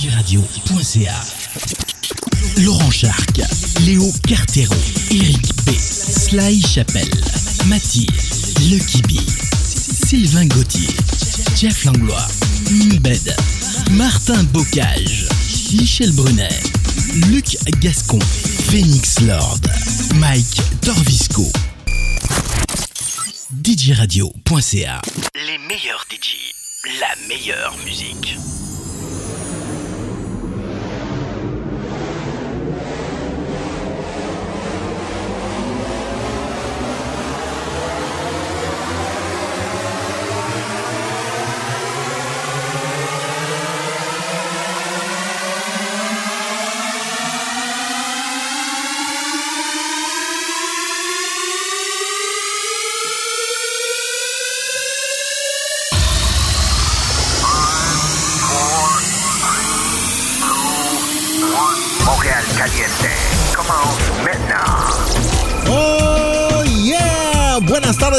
djradio.ca. Laurent Charc, Léo Cartero, Eric B, Sly Chapelle, Mathilde, Lucky B, Sylvain Gauthier, Jeff Langlois, Mbed, Martin Bocage, Michel Brunet, Luc Gascon, Phoenix Lord, Mike Torvisco. djradio.ca Les meilleurs DJ, la meilleure musique.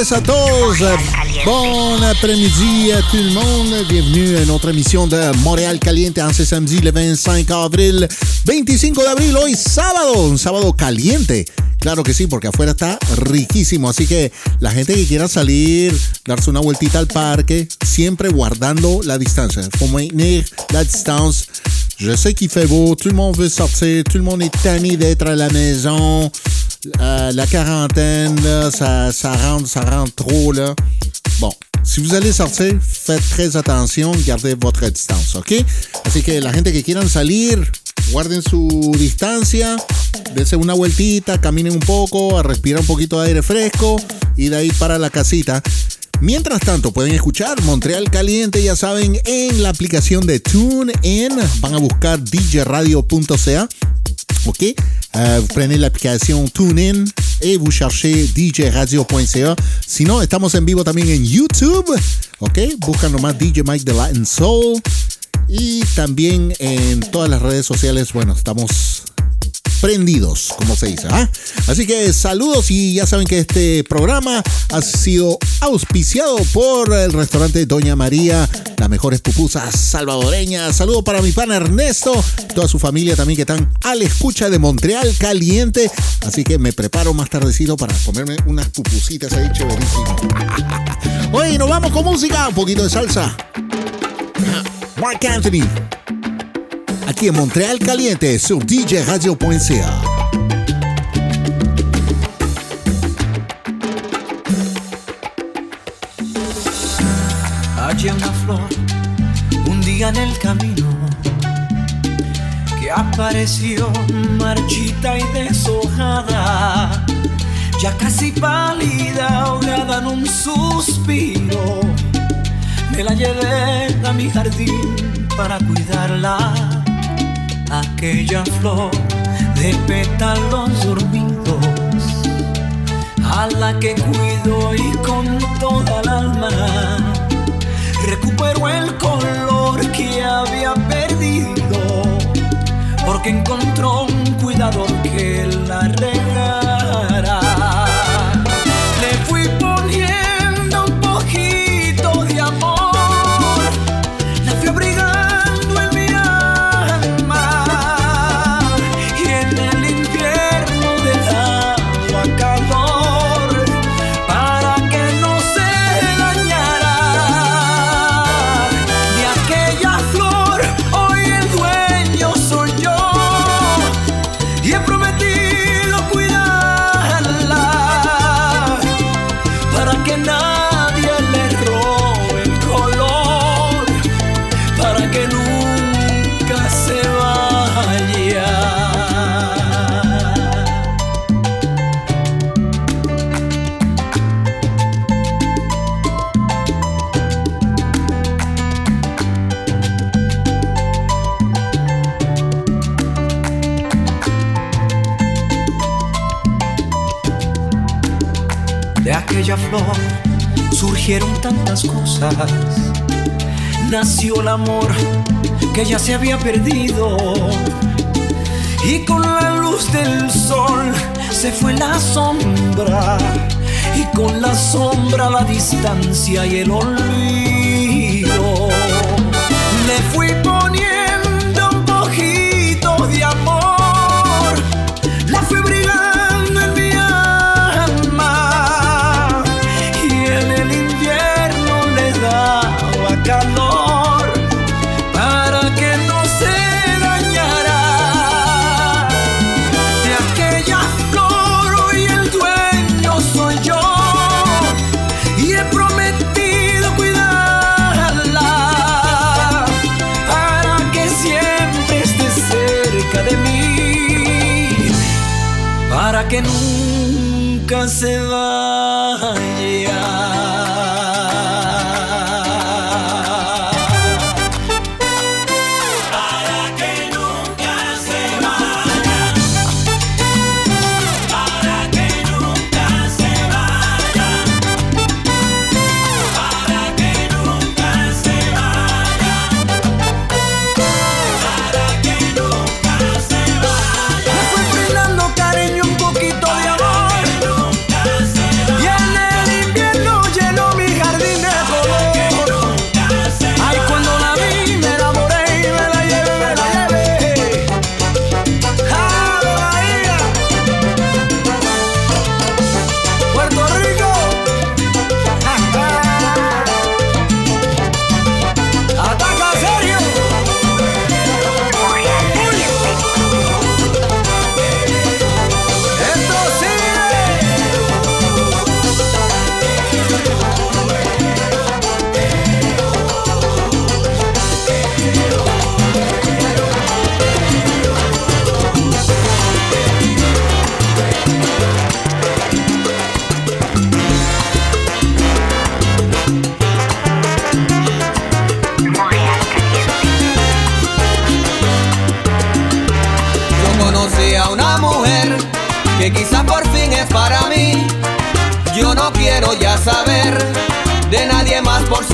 10 à 12. Bon après-midi à tout le monde. Bienvenue à notre émission de Montréal Caliente en ce samedi le 25 abril. 25 de abril, hoy sábado, un sábado caliente. Claro que sí, porque afuera está riquísimo. Así que la gente que quiera salir, darse una vueltita al parque, siempre guardando la distancia. Faut maintenir la distance. Je sais qu'il fait beau, tout le monde veut sortir, tout le monde est tanné d'être à la maison. Euh, la quarantaine, ça, ça rentre, ça rentre trop. Bon, si vous allez sortir, faites très attention, gardez votre distance, ¿ok? Así que la gente que quieran salir, guarden su distancia, dense una vueltita, caminen un poco, a respirar un poquito de aire fresco y de ahí para la casita. Mientras tanto, pueden escuchar Montreal Caliente, ya saben, en la aplicación de TuneIn. Van a buscar djradio.ca. OK? Euh, vous prenez l'application TuneIn et vous cherchez djradio.ca. Sinon, estamos en vivo también en YouTube. OK? Buscan nomás DJ Mike de Latin Soul. Y también en todas las redes sociales, bueno, estamos prendidos, como se dice. ¿ah? Así que saludos y ya saben que este programa ha sido auspiciado por el restaurante Doña María, las mejores pupusas salvadoreñas. Saludos para mi pan Ernesto, toda su familia también que están a la escucha de Montreal Caliente. Así que me preparo más tardecito para comerme unas pupusitas ahí chéverísimas. Oye, nos vamos con música, un poquito de salsa. Mark Anthony. Aquí en Montreal Caliente sur djradio.ca. Hallé una flor un día en el camino que apareció marchita y deshojada, ya casi pálida, ahogada en un suspiro. Me la llevé a mi jardín para cuidarla, aquella flor de pétalos dormidos, a la que cuido y con toda el alma recuperó el color que había perdido, porque encontró un cuidador que la regara. Flor surgieron tantas cosas. Nació el amor que ya se había perdido. Y con la luz del sol se fue la sombra. Y con la sombra la distancia y el olvido.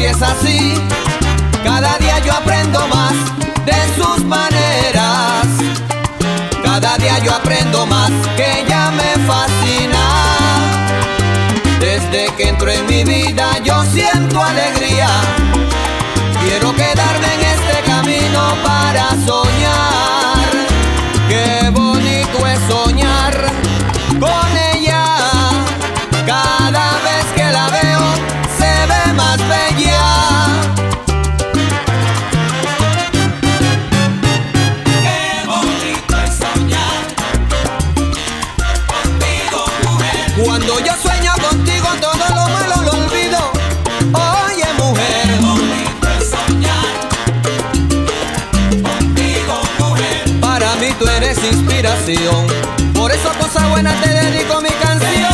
es así, cada día yo aprendo más de sus maneras. Cada día yo aprendo más que ella me fascina. Desde que entró en mi vida yo siento alegría. Quiero quedarme en este camino para sobrevivir. Por eso a cosas buenas te dedico mi canción.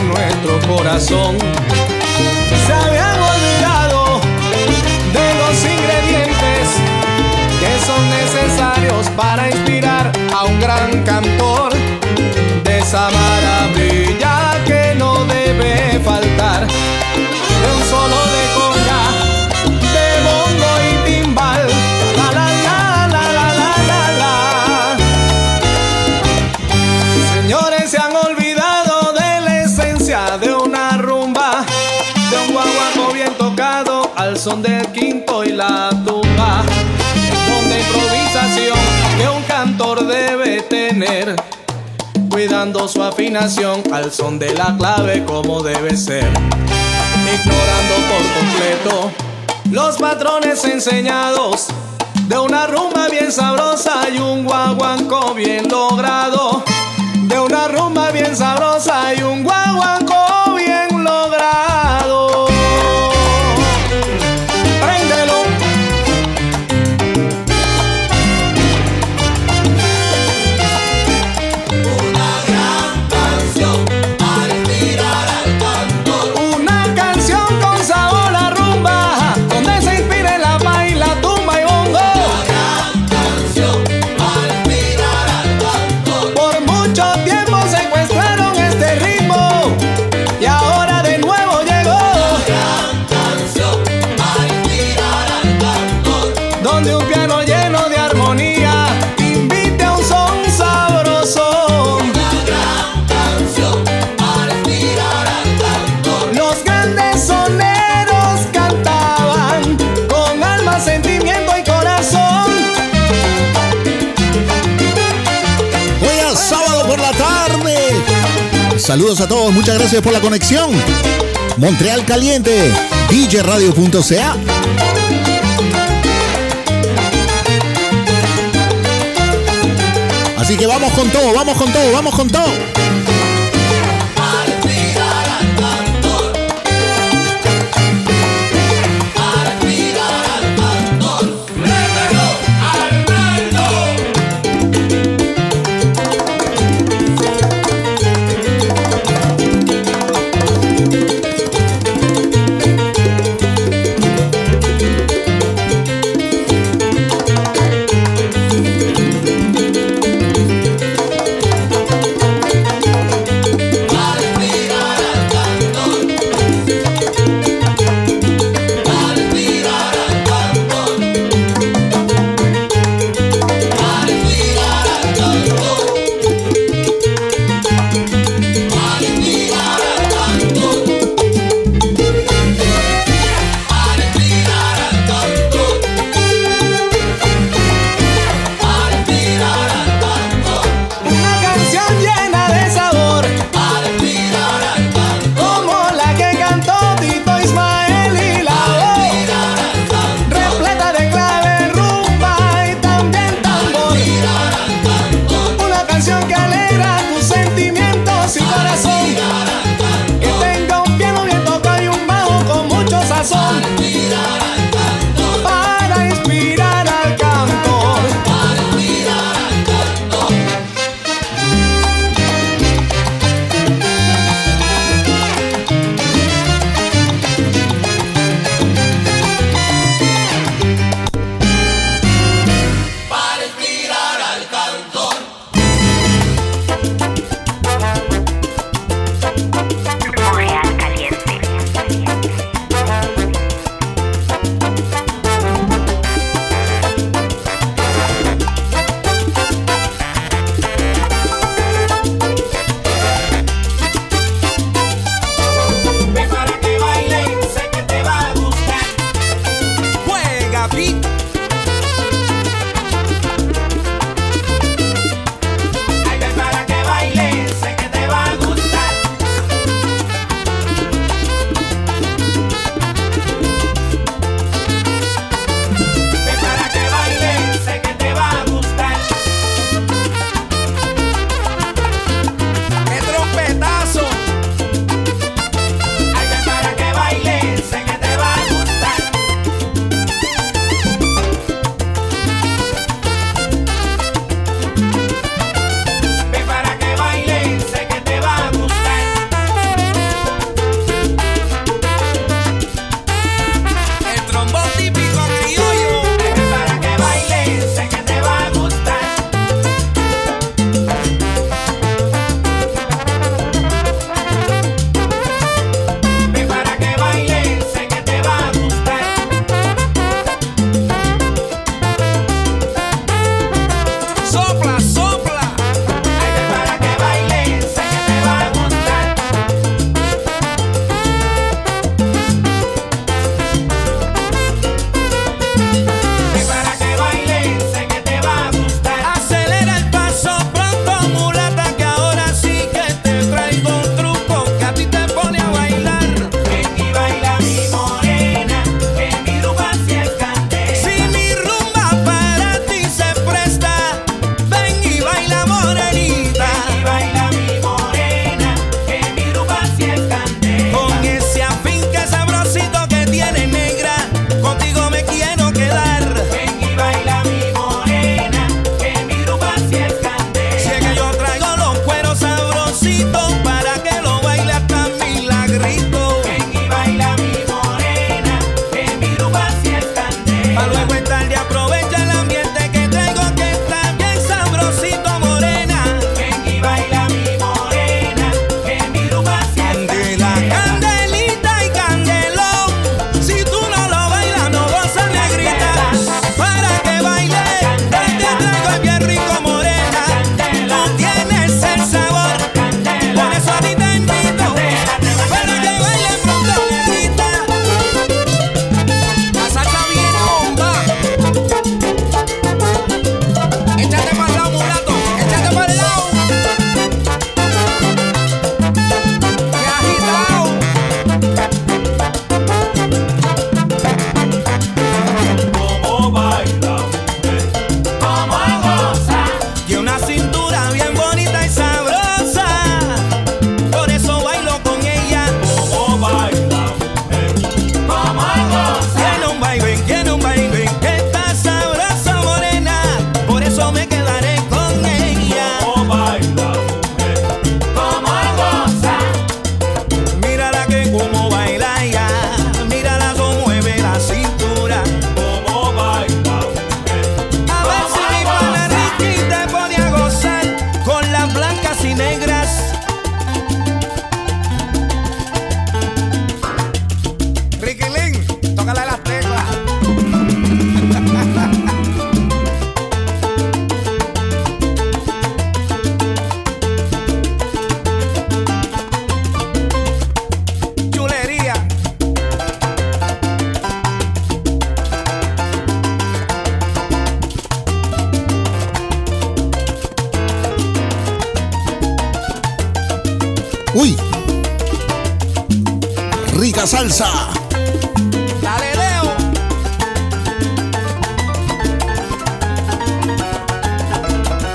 nuestro corazón. Se habían olvidado de los ingredientes que son necesarios para inspirar a un gran cantor de esa maravilla que no debe faltar. De un solo son del quinto y la tumba. Donde improvisación que un cantor debe tener. Cuidando su afinación al son de la clave como debe ser. Ignorando por completo los patrones enseñados de una rumba bien sabrosa y un guaguanco bien logrado. De una rumba bien sabrosa y un guaguanco Saludos a todos, muchas gracias por la conexión. Montreal Caliente, djradio.ca. Así que vamos con todo, vamos con todo, vamos con todo.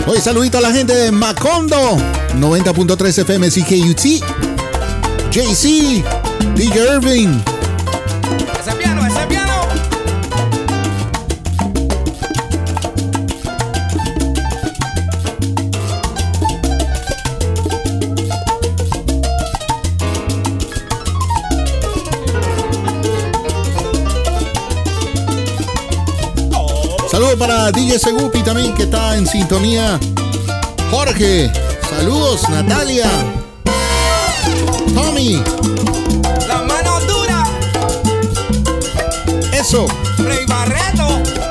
Hoy saludito a la gente de Macondo. 90.3 FM CKUT. JC. DJ Irving. Saludos para DJ Segupi también que está en sintonía. Jorge. Saludos, Natalia. Tommy. Las manos duras. Eso. Rey Barreto.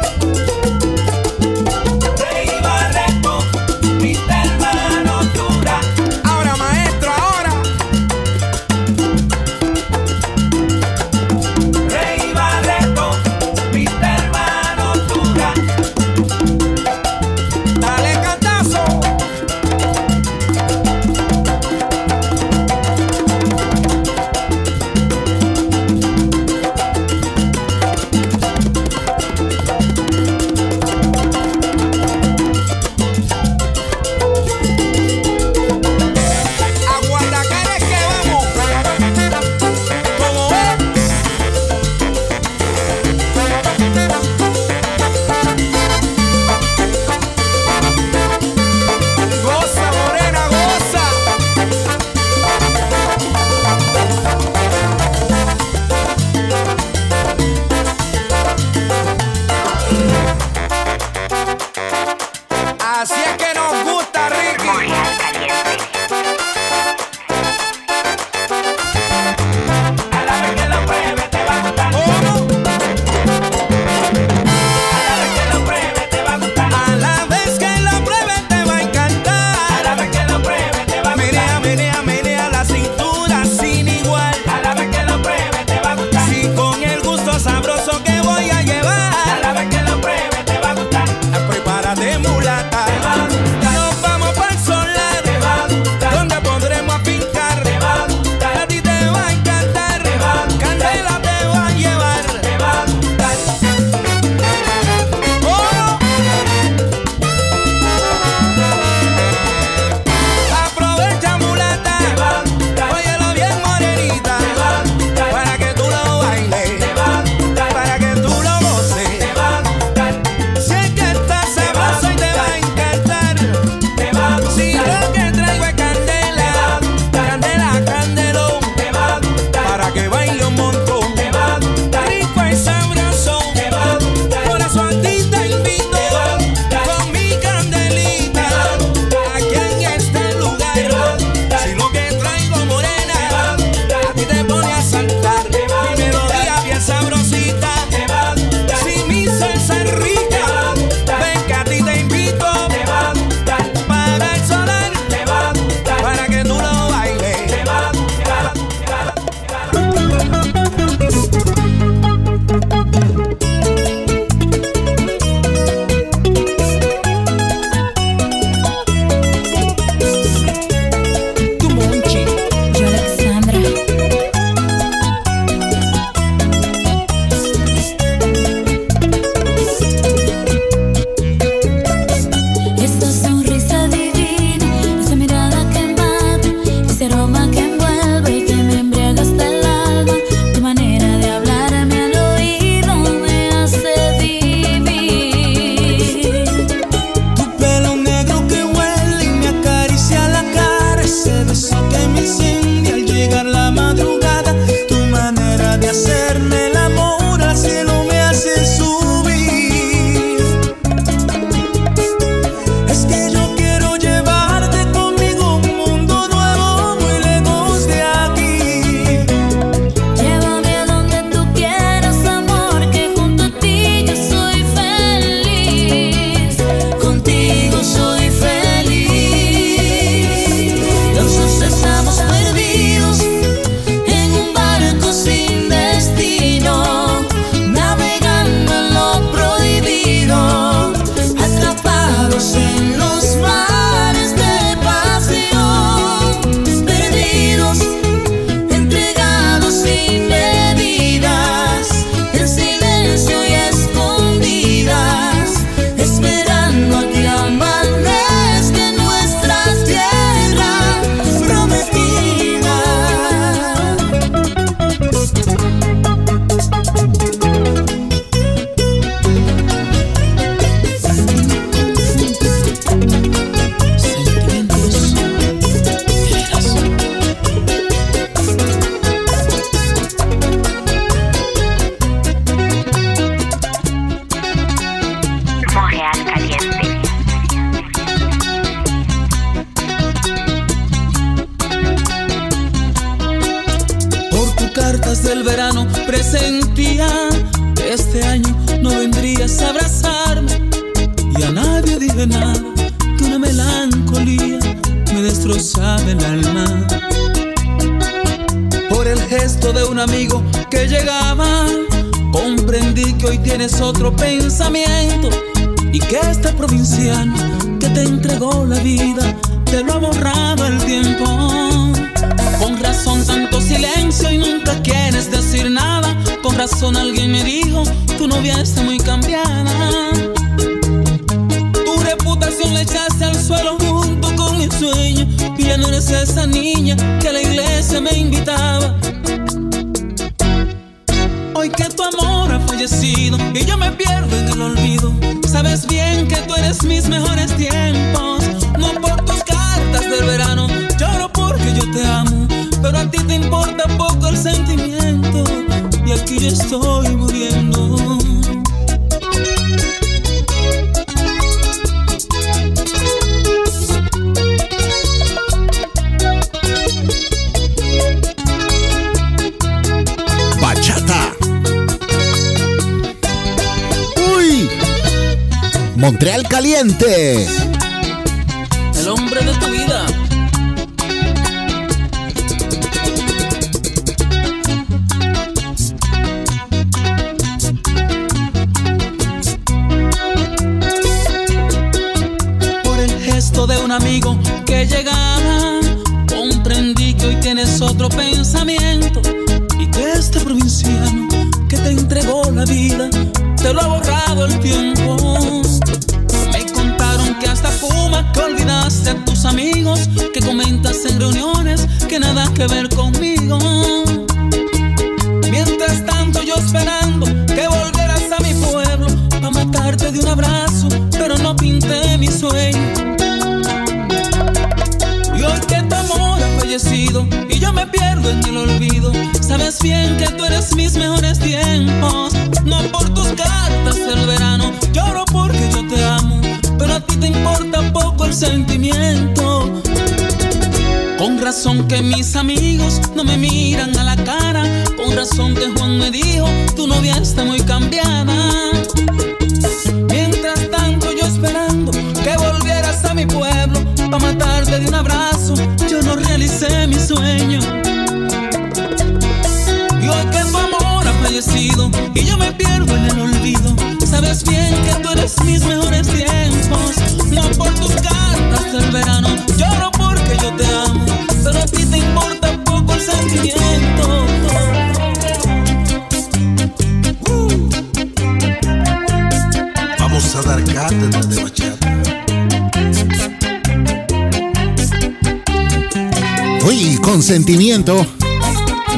Free Consentimiento.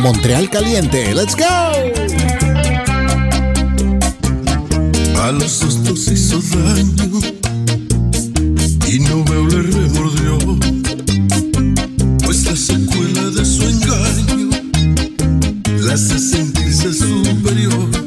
Montreal Caliente. Let's go. A los sustos hizo daño y no veo le remordió, pues la secuela de su engaño la hace sentirse superior.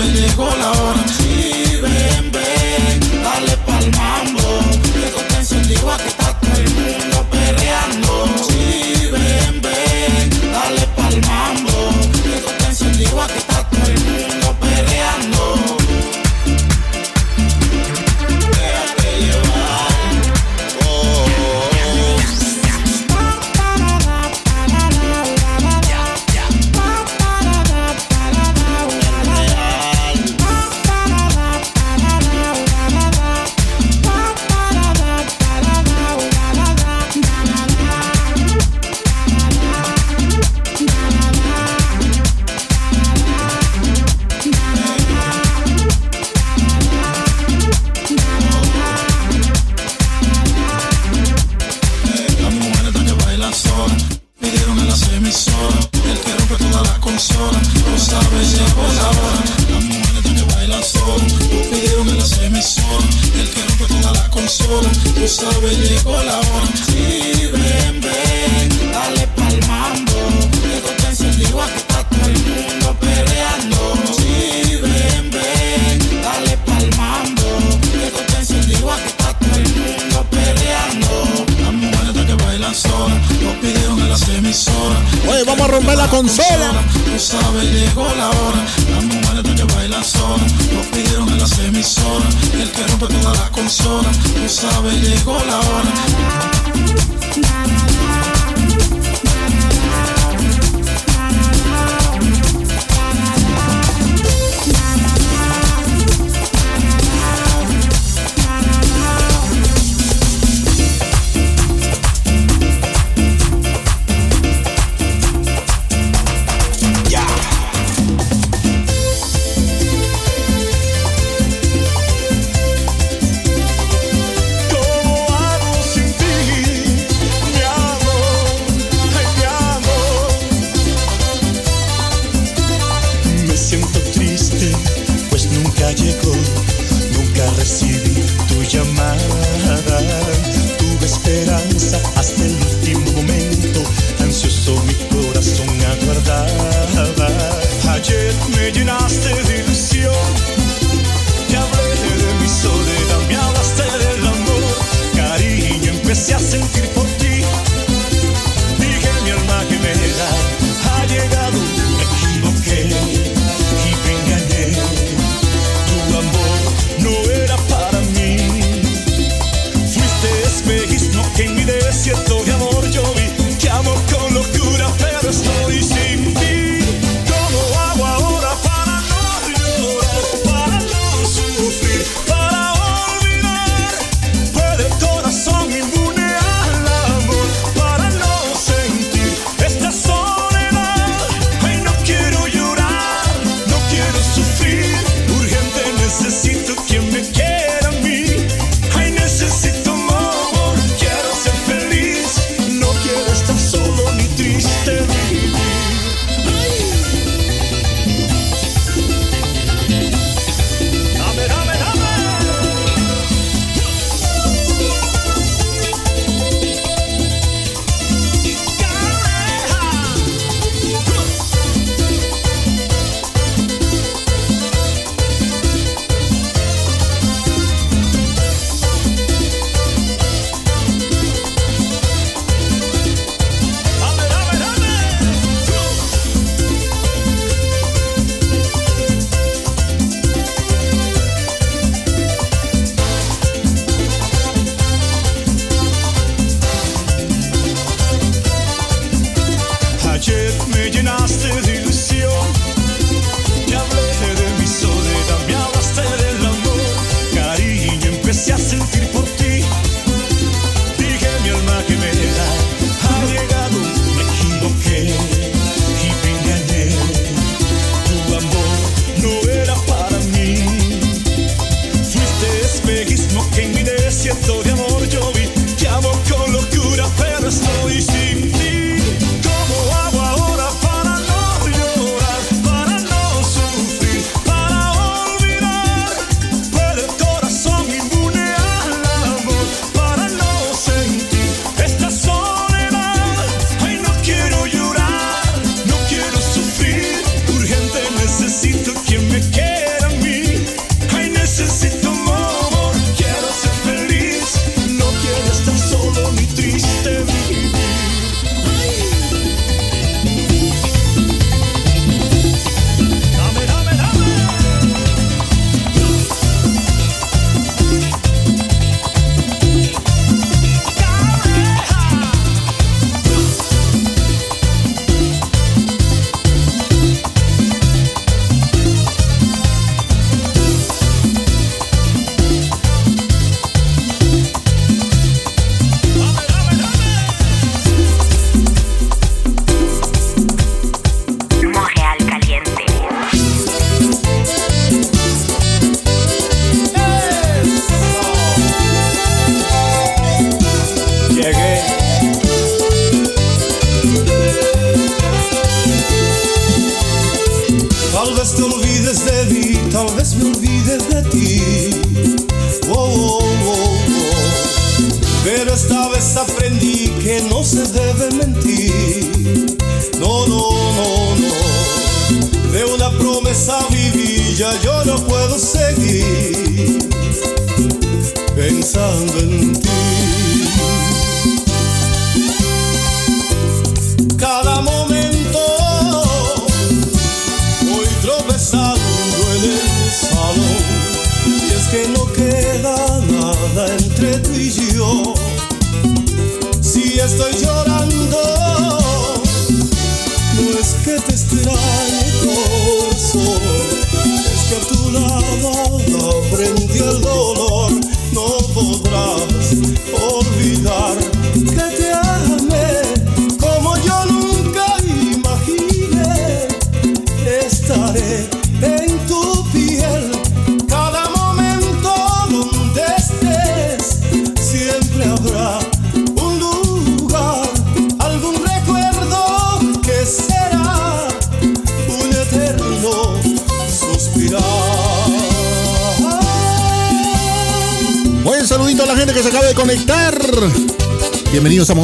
Sabes, llegó la hora.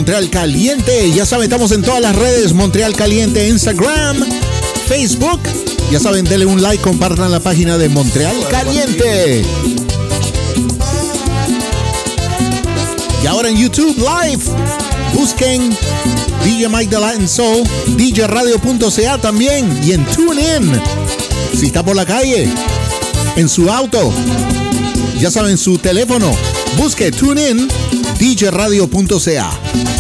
Montreal Caliente. Ya saben, estamos en todas las redes, Montreal Caliente, Instagram, Facebook. Ya saben, denle un like, compartan la página de Montreal Caliente. Y ahora en YouTube Live, busquen DJ Mike the Latin Soul, DJRadio.ca también y en TuneIn. Si está por la calle, en su auto, ya saben, su teléfono, busque TuneIn, DJRadio.ca.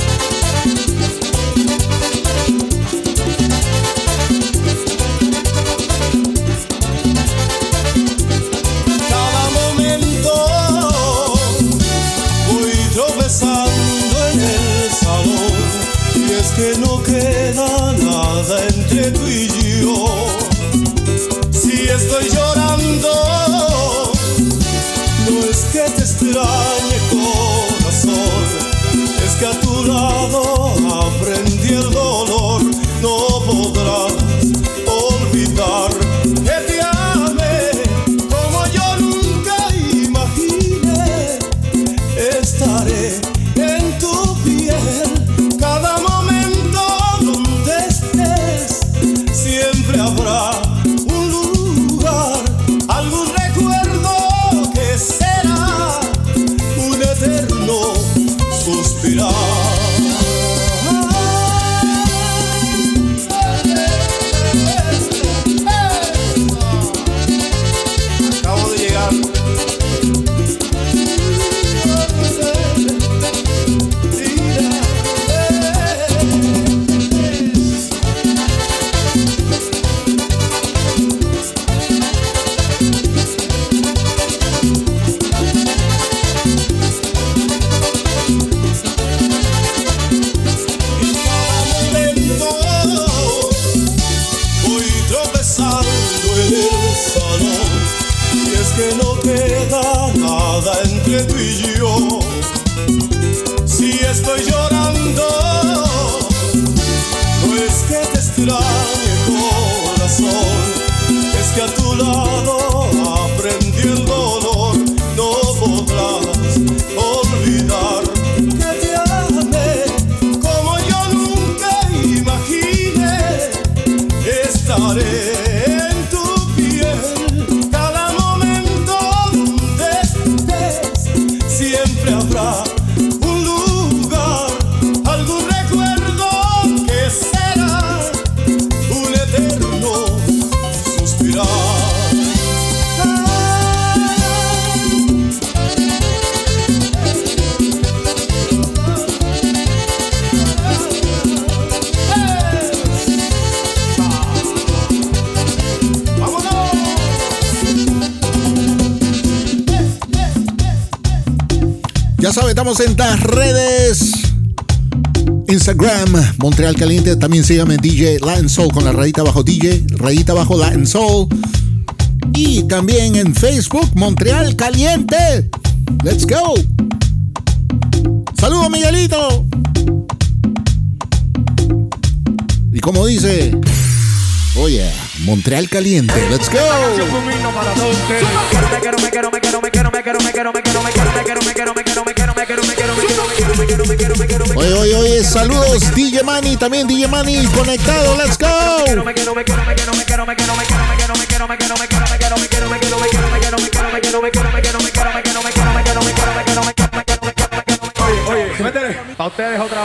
en las redes. Instagram, Montreal Caliente. También sígame DJ Latin Soul con la rayita bajo DJ, rayita bajo Latin Soul. Y también en Facebook, Montreal Caliente. Let's go. Saludos, Miguelito. Y como dice, oh, oye. Montreal Caliente. Let's go. Oye, oye, oye, saludos DJ Manny, también DJ Manny conectado, let's go. Oye, oye, métele, ustedes otra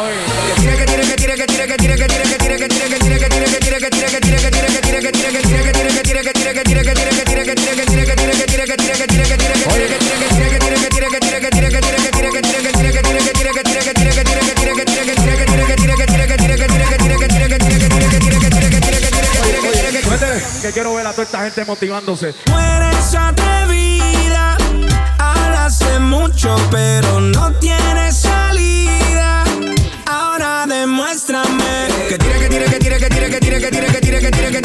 gente motivándose. Tú eres atrevida, hablas de mucho, pero no tienes salida. Ahora demuéstrame que tira, que tira, que tira, que tira, que tira, que tira, que tira, que tire, tira.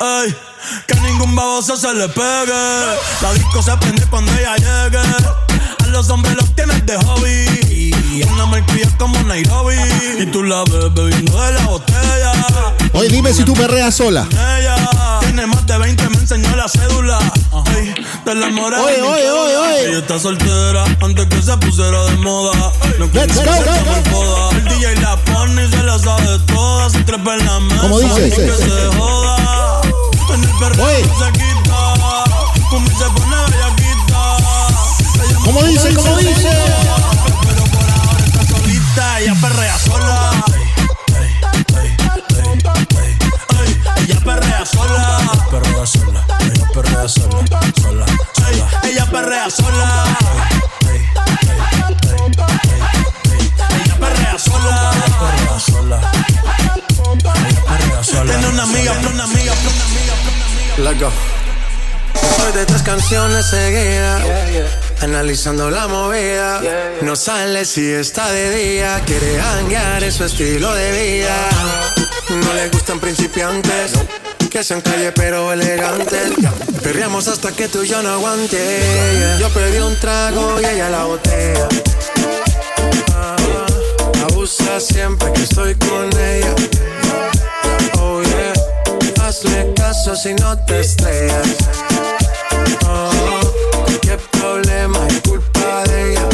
Ay. Que ningún baboso se le pegue. La disco se prende cuando ella llegue. A los hombres los tienes de hobby. Una marquilla como Nairobi. Y tú la ves bebiendo de la botella. Oye, dime si tú perreas sola. Ella tiene más de 20, me enseñó la cédula. Ay, de la morena. Oye, oye, oye, oye. Ella está soltera antes que se pusiera de moda. No Let's go, go, como go. El DJ la pone y se la sabe toda. Se trepa en la mesa. ¿Cómo dice? que se joda. En el perreo Oye. no se quita. Como se pone bellaquita. Ella ¿Cómo me dice? ¿Cómo dice? Pero por ahora está solita. Ella perrea sola. Ella perrea sola. Perrea sola. Ella perrea sola. Sola. sola. Ella perrea sola. Perrea sola. Perrea sola. Ella perrea sola. Tiene una amiga, una amiga, una amiga. Let's go. Soy de tres canciones seguidas. Analizando la movida. No sale si está de día. Quiere hanguear, es su estilo de vida. No le gustan principiantes. Que sean calle pero elegantes. Perreamos hasta que tú y yo no aguante. Yo pedí un trago y ella la botella. Abusa siempre que estoy con ella. Oh yeah. Hazle caso si no te estrellas. Oh, qué problema es culpa de ella.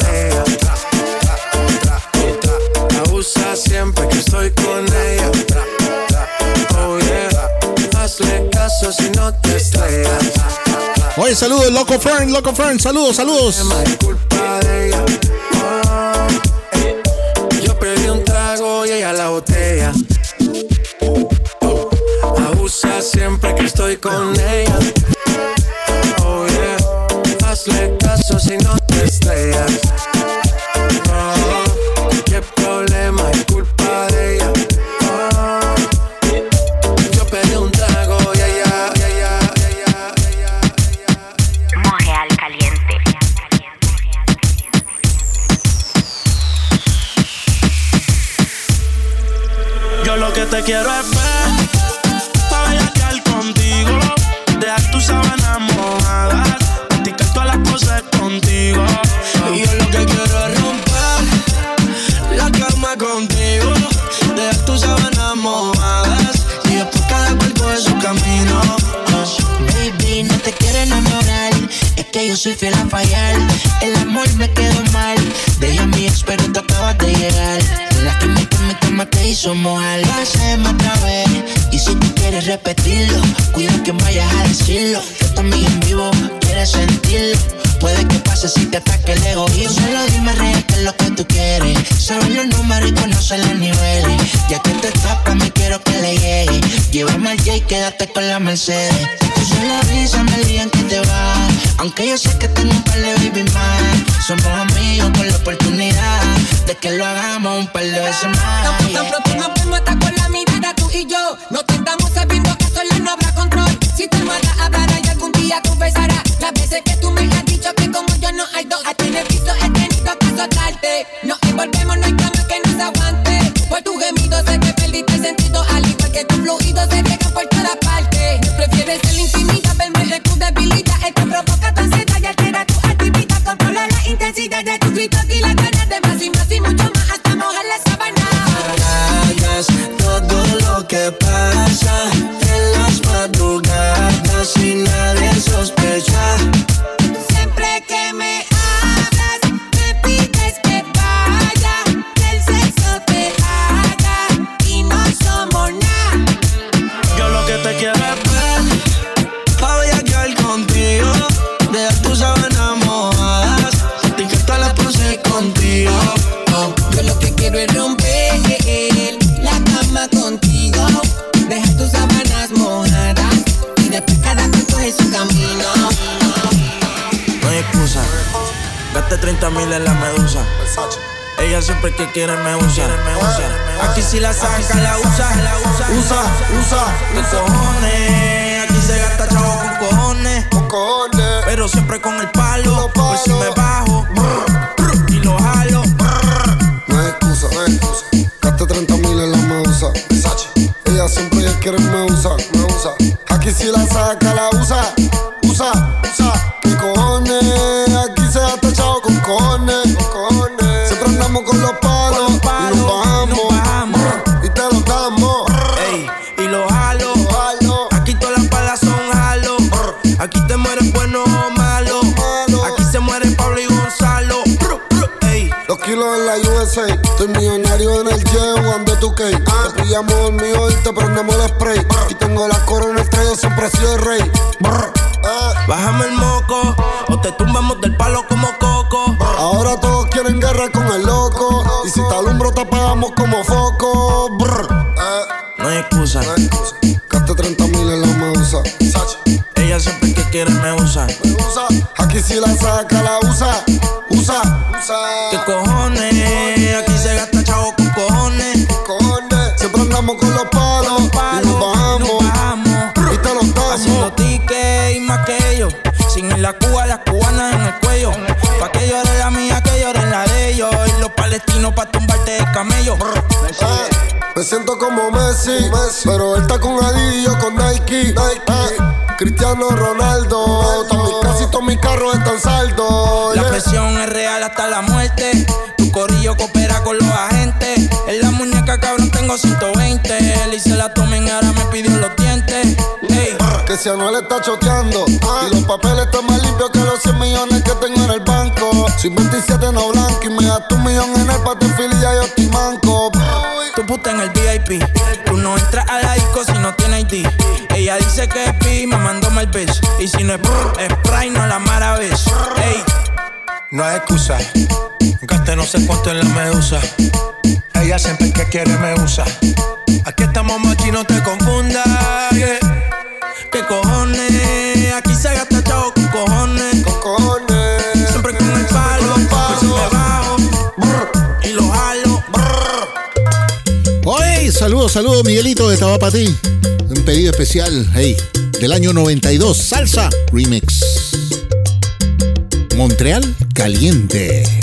Abusa siempre que estoy con ella. Oh yeah. Hazle caso si no te estrellas. Oye, saludos, Loco Fern, Loco Fern, saludos, saludos. Es culpa de ella. Oh, eh. Yo pedí un trago y ella la botella. Oh, Abusa siempre que estoy con ella. Oh yeah. Hazle caso si no te estrellas. Oh, qué problema. es yo soy fiel a fallar. El amor me quedó mal. Deja mi ex, pero tú acabas de llegar. La que me toma, toma, te hizo mojar. Pásame otra vez. Quieres repetirlo, cuida que vayas a decirlo. Yo también en vivo, quieres sentirlo. Puede que pase si te ataque el egoísmo. Solo dime real qué es lo que tú quieres. Sabes los números y conoces los niveles. Ya que te tapa, me quiero que le llegue. Llévame al J, quédate con la Mercedes. Tú solo avísame el día en que te vas. Aunque yo sé que tengo un par de baby más. Somos amigos con la oportunidad de que lo hagamos un par de veces más. Tan, tan pronto nos vemos hasta con la ahora tú y yo nos tentamos sabiendo que sola no habrá control. Si tu almohada hablará y algún día confesará las veces que tú me has dicho que como yo no hay dos a tener quieren me. Aquí sí las está choteando. Y los papeles están más limpios que los 100 millones que tengo en el banco. Soy 27 no blanco y me das tu millón en el pate filia, yo estoy manco. Tu puta en el VIP. Tú no entras a la disco si no tienes ID. Ella dice que es pi, me mandó mal. Y si no es brr, es spray, no la mara ves. Ey. No hay excusa. Gaste no sé cuánto en la medusa. Ella siempre que quiere me usa. Aquí estamos más no te con Saludos, Miguelito de Tabapatí. Un pedido especial, hey, del año 92, Salsa Remix. Montreal Caliente.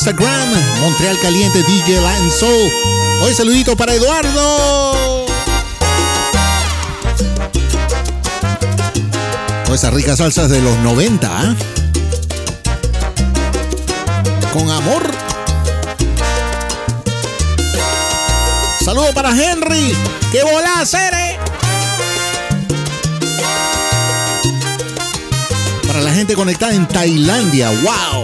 Instagram, Montreal Caliente DJ Land Soul. Hoy saludito para Eduardo. Todas esas ricas salsas de los 90, ¿eh? ¿ah? Con amor. Saludo para Henry. ¡Qué bola, Cere! Para la gente conectada en Tailandia. ¡Wow!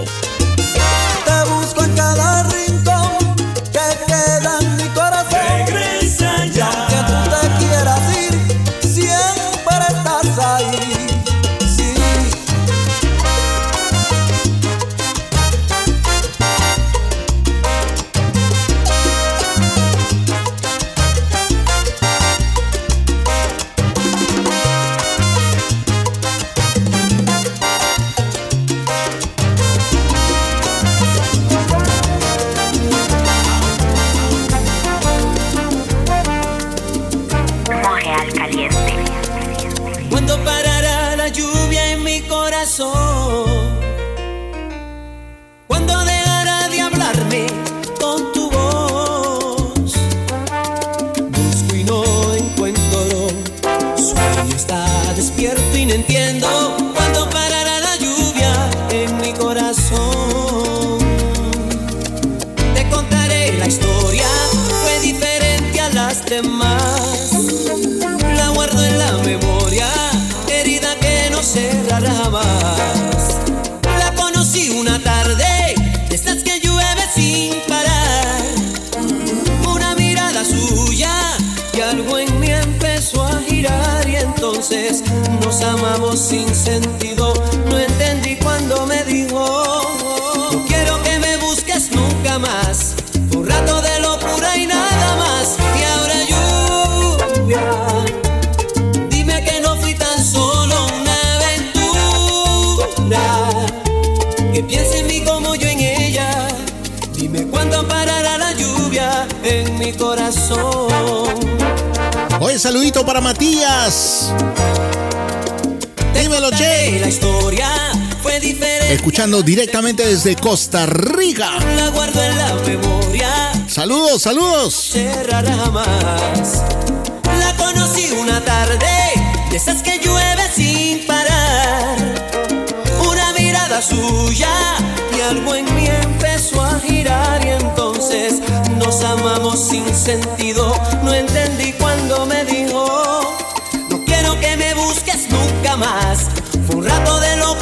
que piense en mí como yo en ella. Dime cuándo parará la lluvia en mi corazón. Oye, saludito para Matías. Dímelo, Che. La historia fue diferente. Escuchando directamente desde Costa Rica. La guardo en la memoria. Saludos, saludos. Cerrará jamás. La conocí una tarde, de esas que llueve sin suya y algo en mí empezó a girar y entonces nos amamos sin sentido. No entendí cuando me dijo, no quiero que me busques nunca más. Fue un rato de lo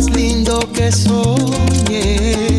más lindo que soñé.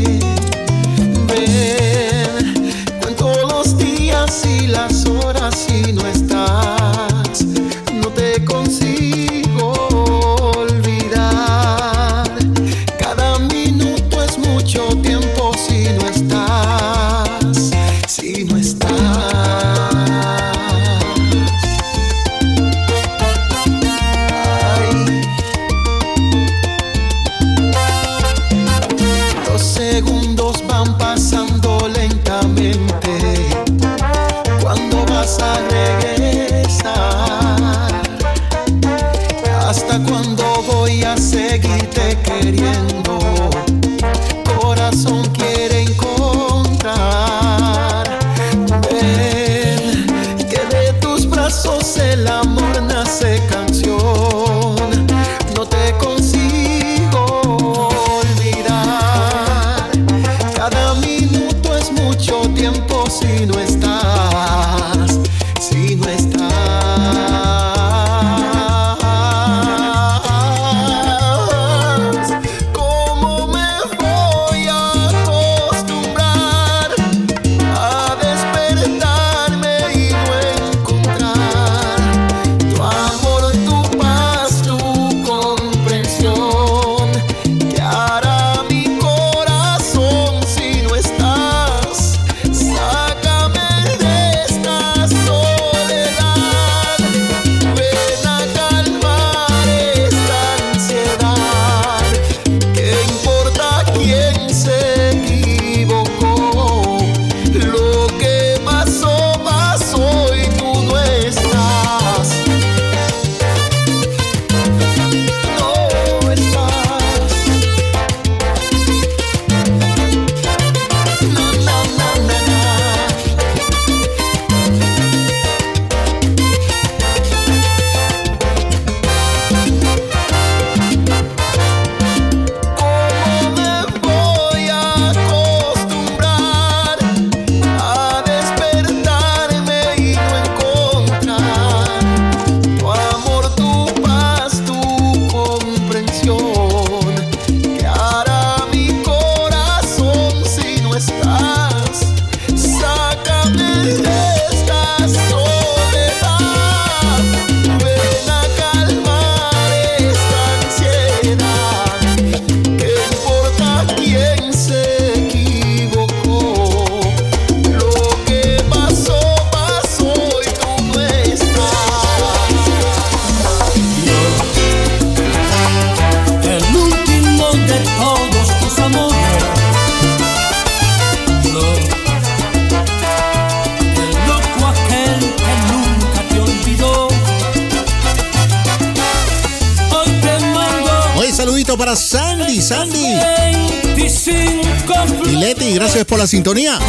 sintonía.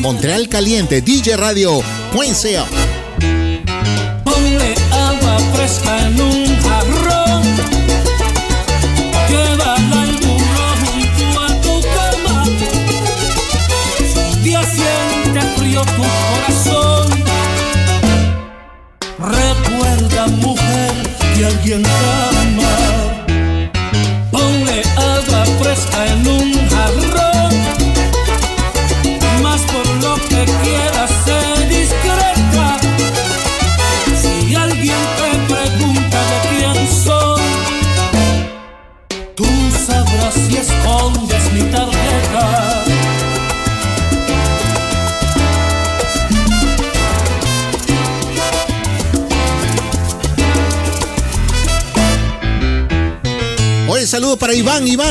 Montreal Caliente, DJ Radio, Point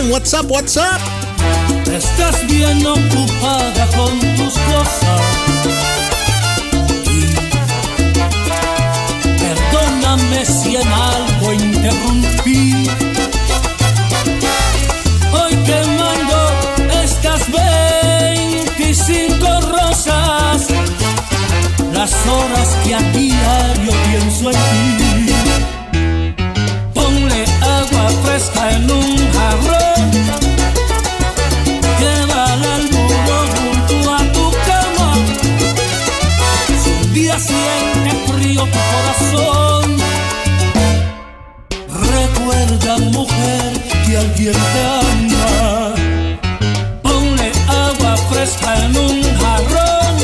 WhatsApp, WhatsApp. Estás bien ocupada con tus cosas. Perdóname si en algo interrumpí. Hoy te mando estas 25 rosas, las horas que a diario pienso en ti. Ponle agua fresca en un jarrón. alguien te ama. Ponle agua fresca en un jarrón.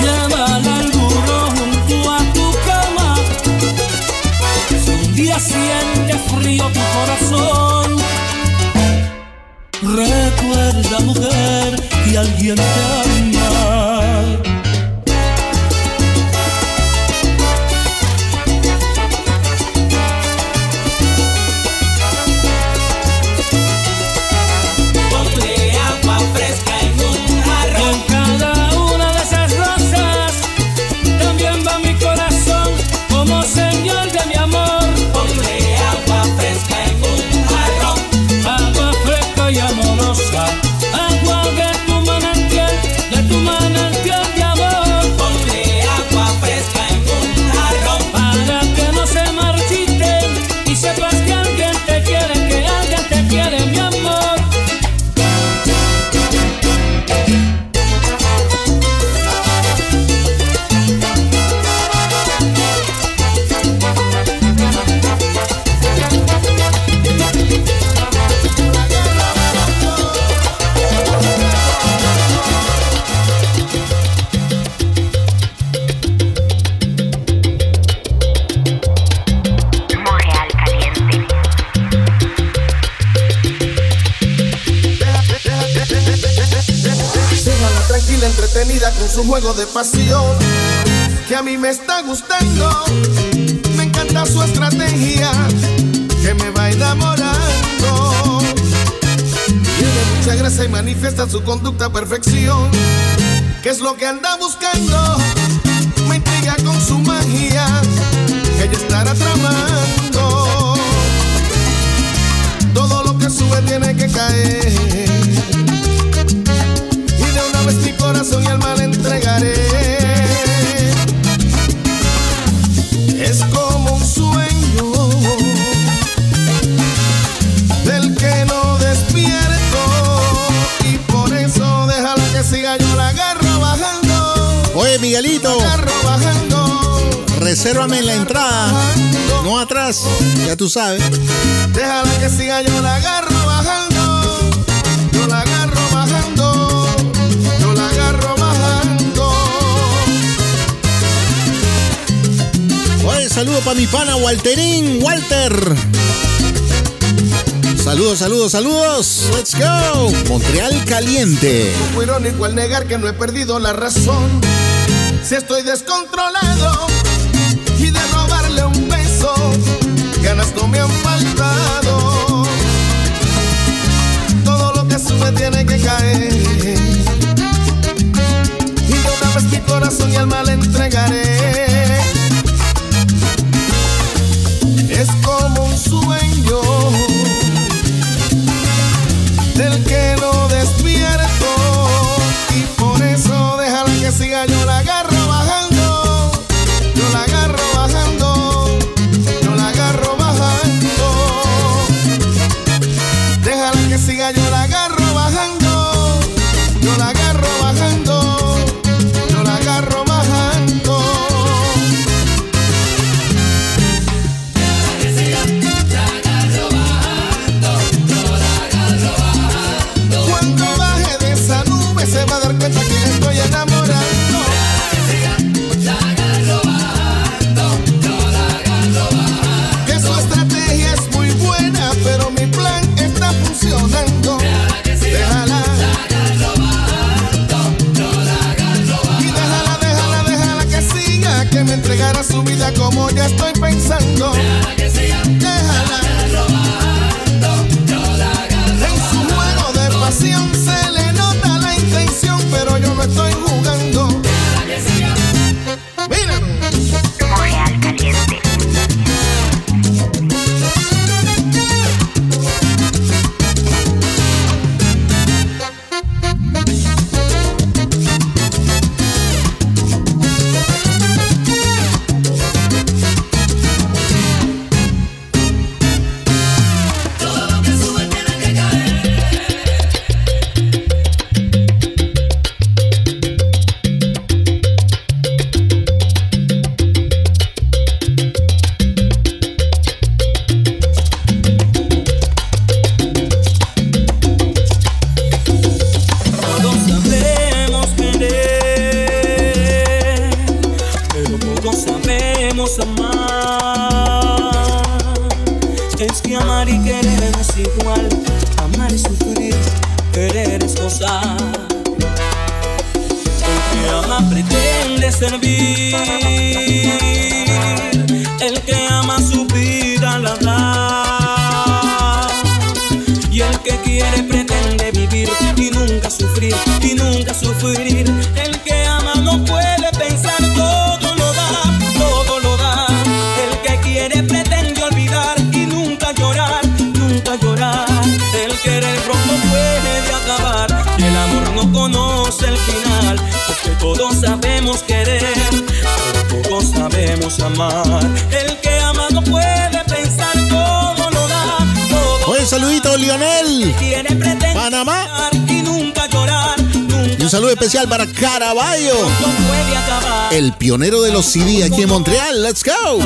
Llévala al burro junto a tu cama. Si un día siente frío tu corazón, recuerda, mujer, que alguien te ama. De pasión, que a mí me está gustando. Me encanta su estrategia, que me va enamorando. Tiene mucha gracia y manifiesta su conducta a perfección, que es lo que anda buscando. Me intriga con su magia, que ella estará tramando. Todo lo que sube tiene que caer. Miguelito, resérvame la entrada, no atrás, ya tú sabes. Déjala que siga, yo la agarro bajando. Yo la agarro bajando. Yo la agarro bajando. Oye, saludo para mi pana Walterín, Walter. Saludos, saludos, saludos. Let's go. Montreal caliente. Muy irónico al negar que no he perdido la razón. Si estoy descontrolado y de robarle un beso, ganas no me han faltado. Todo lo que sube tiene que caer. Y una vez mi corazón y alma le entregaré. Pionero de los CD aquí en Montreal. Let's go.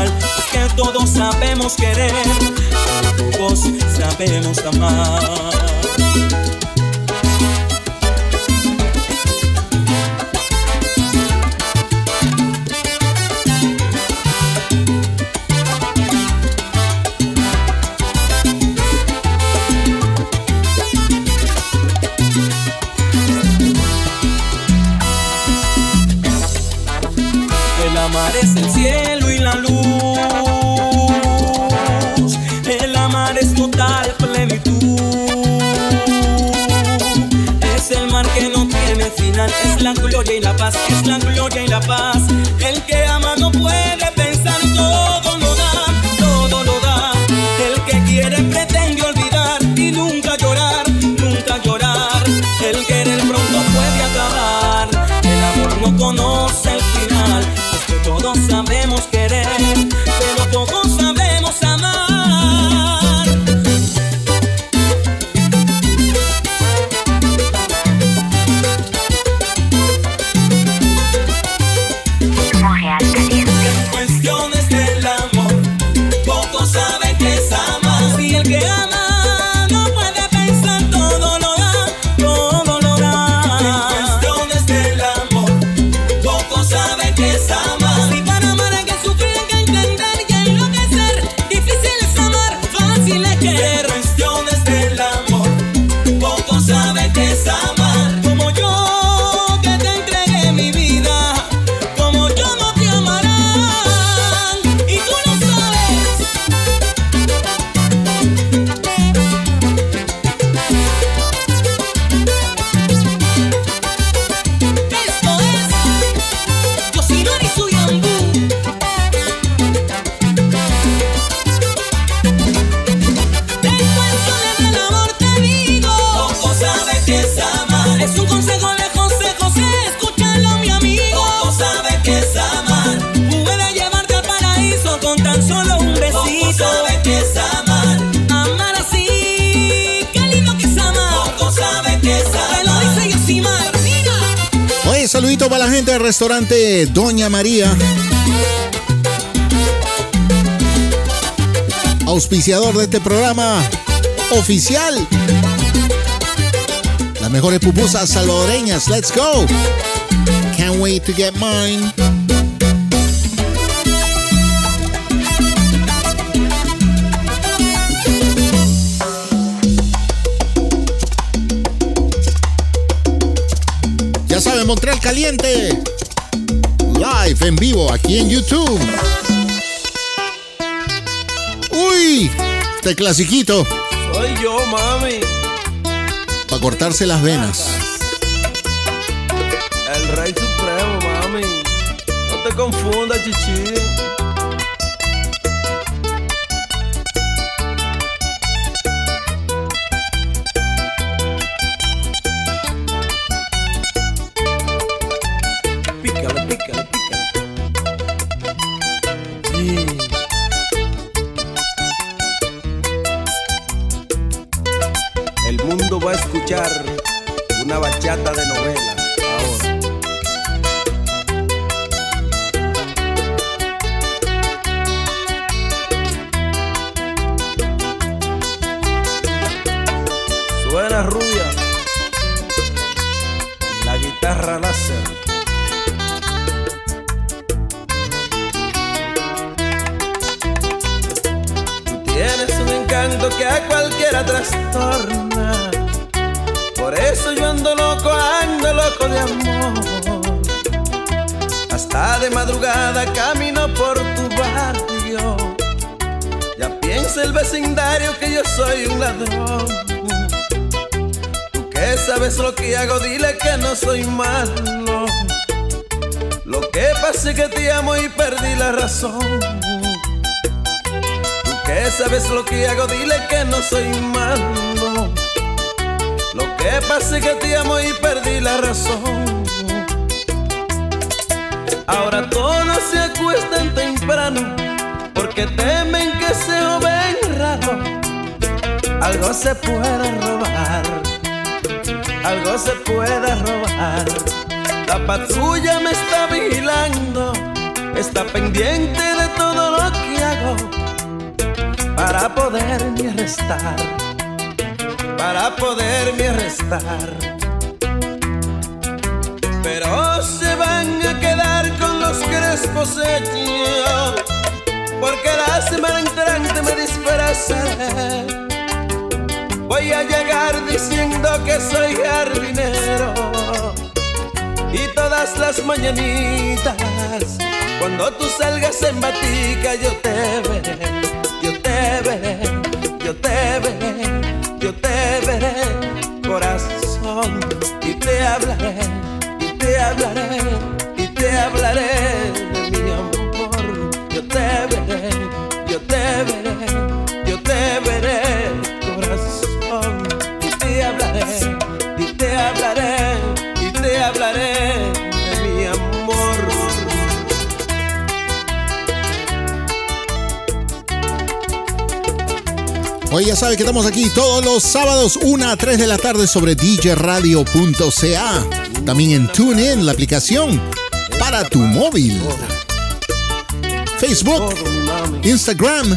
final es la gloria y la paz, es la gloria y la paz. El que ama no puede. la gente del restaurante Doña María. Auspiciador de este programa oficial. Las mejores pupusas salvadoreñas. Let's go. Can't wait to get mine. Montreal Caliente. Live en vivo aquí en YouTube. ¡Uy! Este clasiquito. Soy yo, mami. Para cortarse las venas. El rey supremo, mami. No te confundas, chichi. se pueda robar. La patrulla me está vigilando, está pendiente de todo lo que hago para poderme arrestar, para poderme arrestar. Pero se van a quedar con los crespos hechos, porque la semana entrante me disfrazaré llegar diciendo que soy jardinero. Y todas las mañanitas, cuando tú salgas en batica, yo te veré, yo te veré. Que estamos aquí todos los sábados, 1 a 3 de la tarde sobre djradio.ca. También en TuneIn, la aplicación para tu móvil. Facebook, Instagram,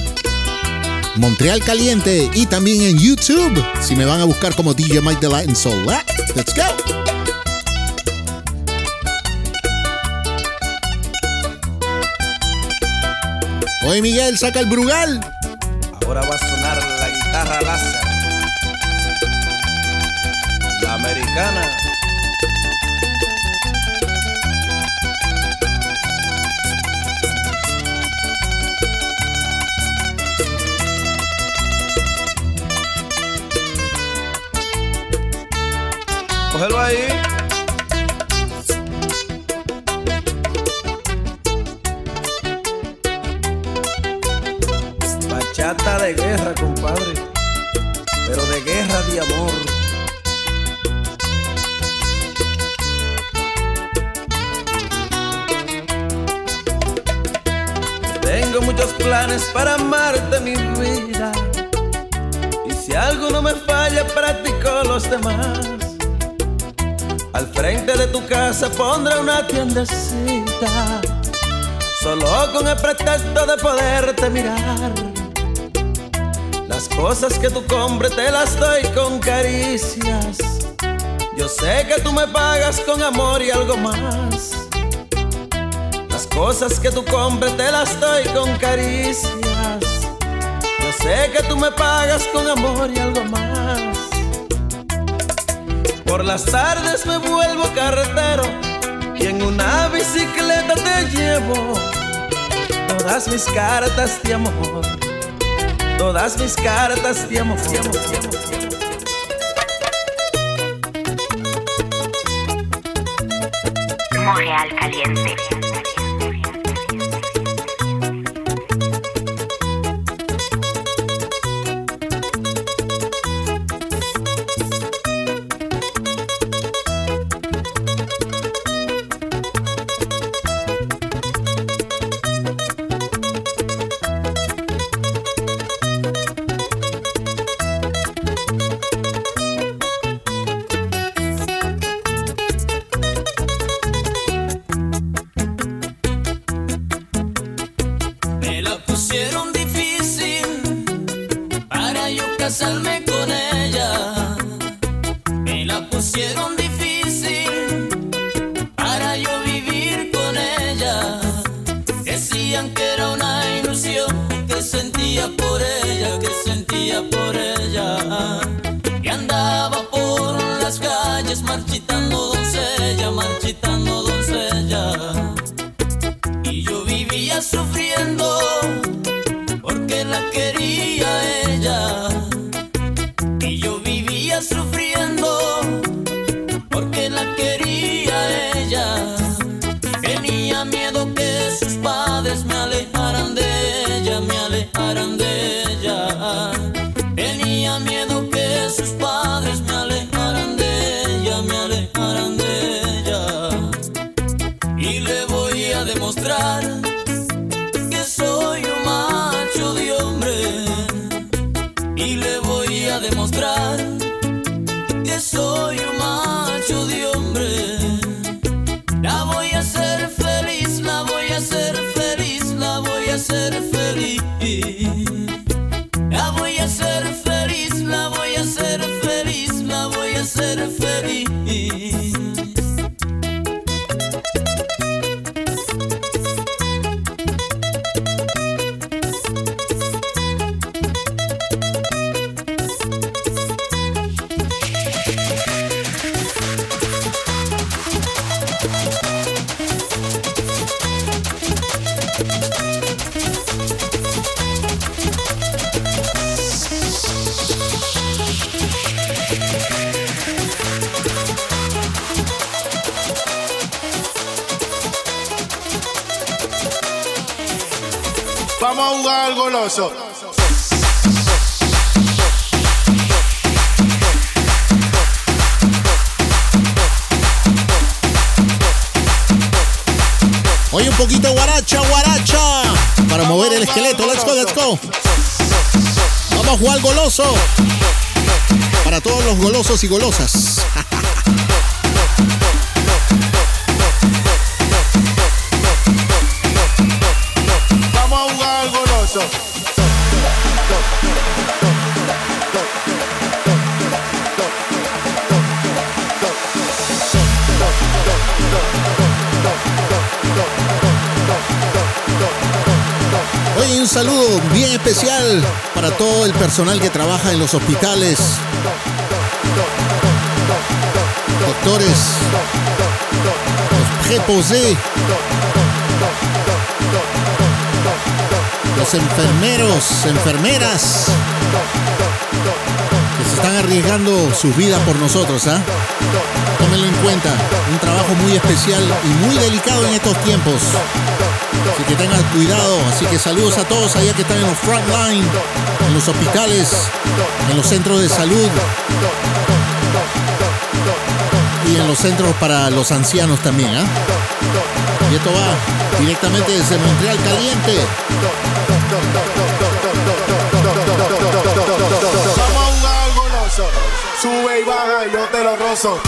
Montreal Caliente y también en YouTube. Si me van a buscar como DJ Mike Delight and Soul. Let's go. Hoy Miguel saca el Brugal. Ahora va a La americana. Cógelo ahí. Bachata de guerra, compadre. Para amarte, mi vida. Y si algo no me falla, practico los demás. Al frente de tu casa pondré una tiendecita. Solo con el pretexto de poderte mirar. Las cosas que tú compres te las doy con caricias. Yo sé que tú me pagas con amor y algo más. Cosas que tú compres te las doy con caricias. Yo sé que tú me pagas con amor y algo más. Por las tardes me vuelvo carretero y en una bicicleta te llevo todas mis cartas de amor, todas mis cartas de amor. de amor, Caliente. Poquito guaracha, guaracha. Para mover el esqueleto. Let's go, let's go. Vamos a jugar goloso. Para todos los golosos y golosas. Vamos a jugar al goloso. Saludo bien especial para todo el personal que trabaja en los hospitales. Doctores, los preposés, los enfermeros, enfermeras, que se están arriesgando su vida por nosotros, ¿ah? Tómenlo en cuenta, un trabajo muy especial y muy delicado en estos tiempos. Así que tengan cuidado. Así que saludos a todos allá que están en los front line, en los hospitales, en los centros de salud y en los centros para los ancianos también. ¿ah? Y esto va directamente desde Montreal Caliente. Vamos a jugar. Sube y baja y yo te lo rozo.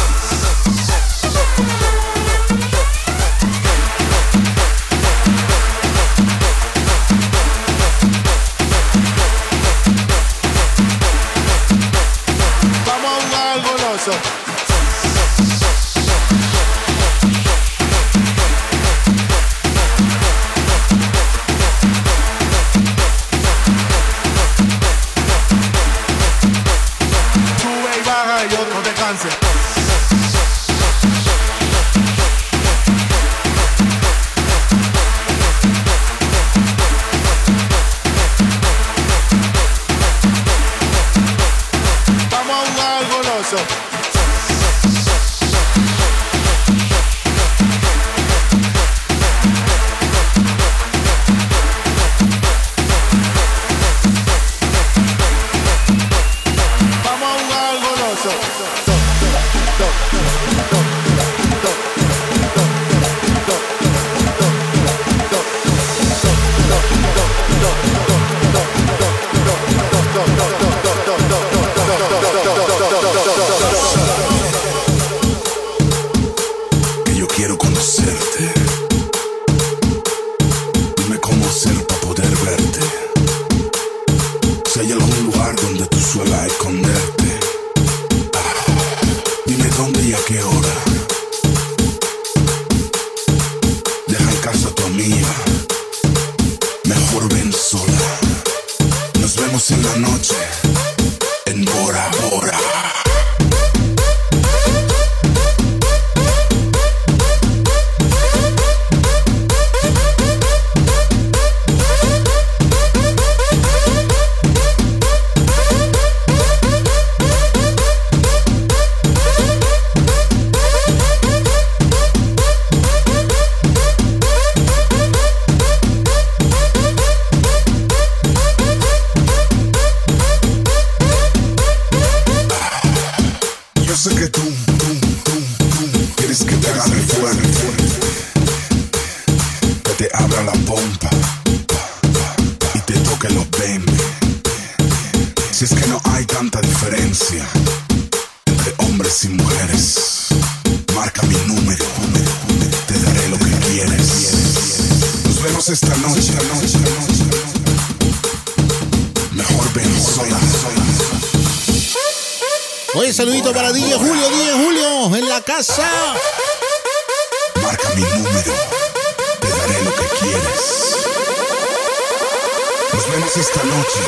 Vemos esta noche,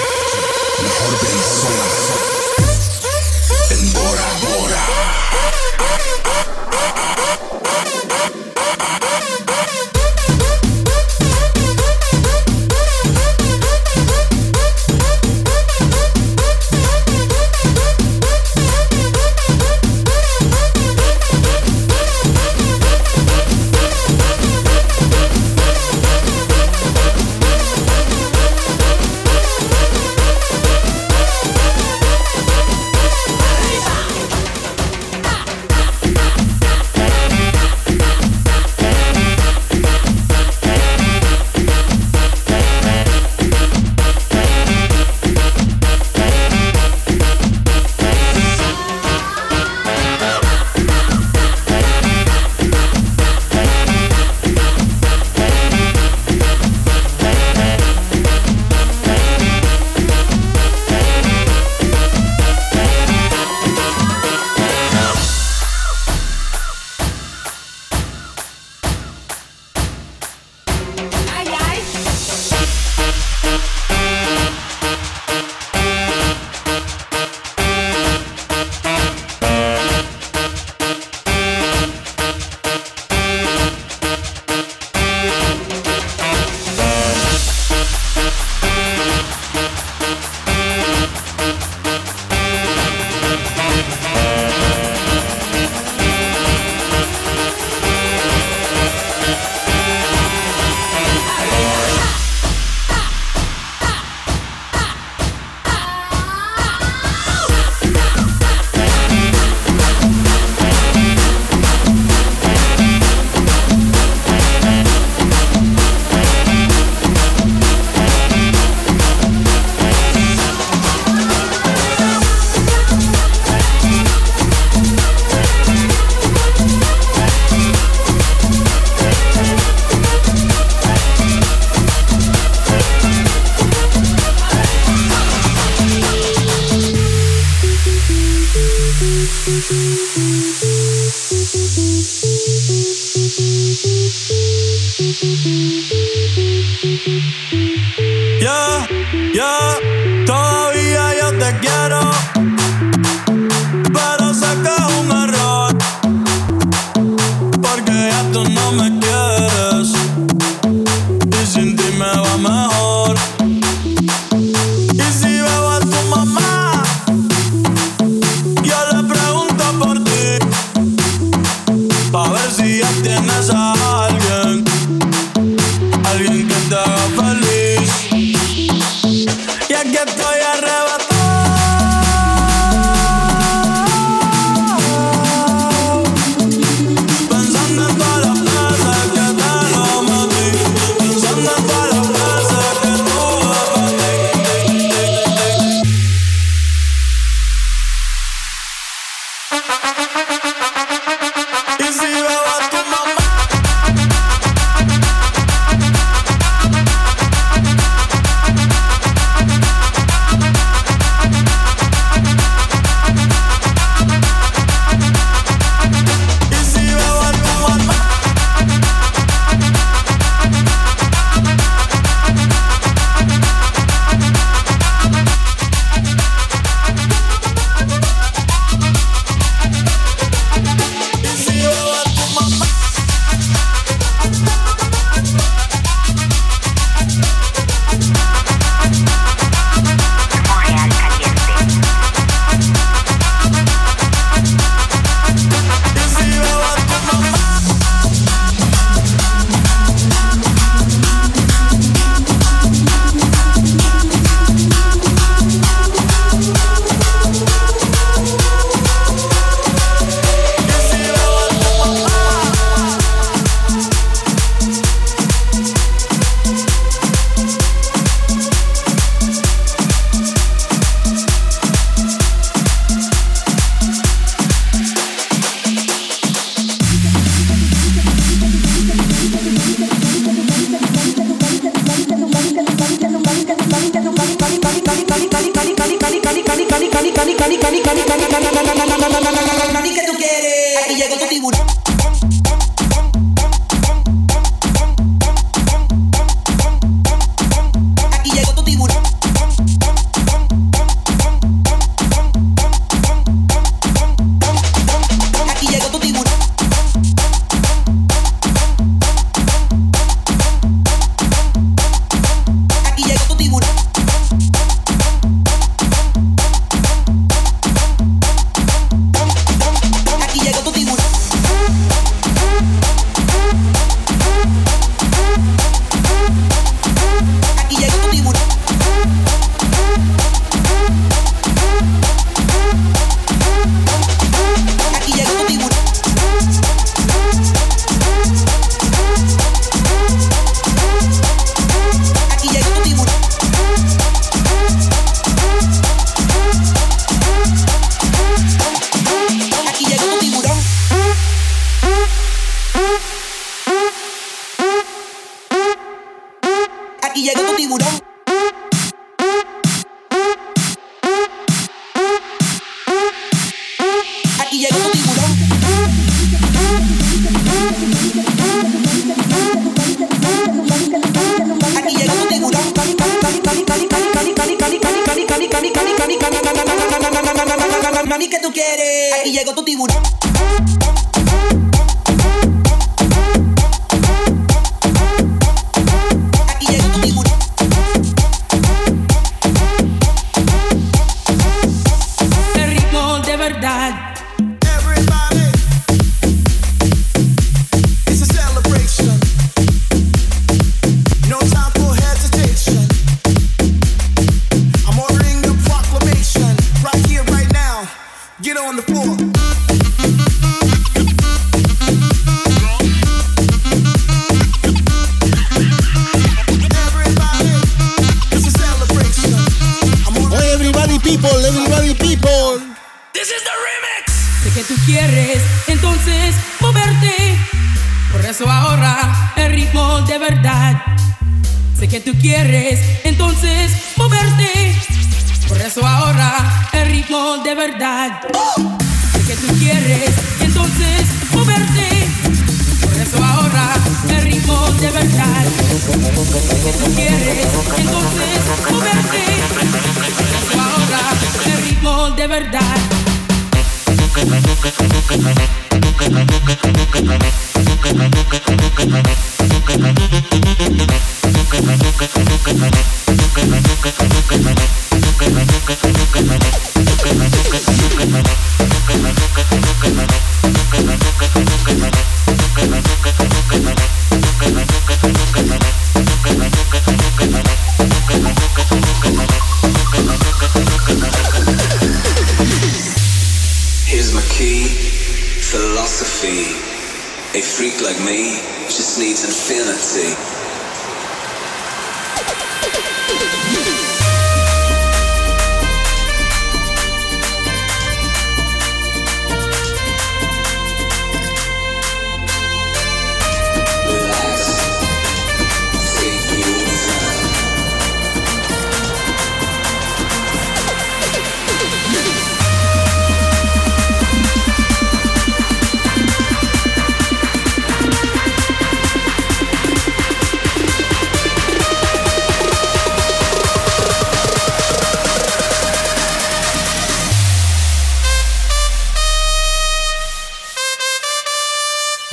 mejor ven sola. En Bora Bora.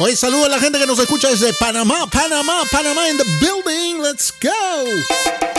Hoy saludo a la gente que nos escucha desde Panamá, Panamá, Panamá in the building. Let's go.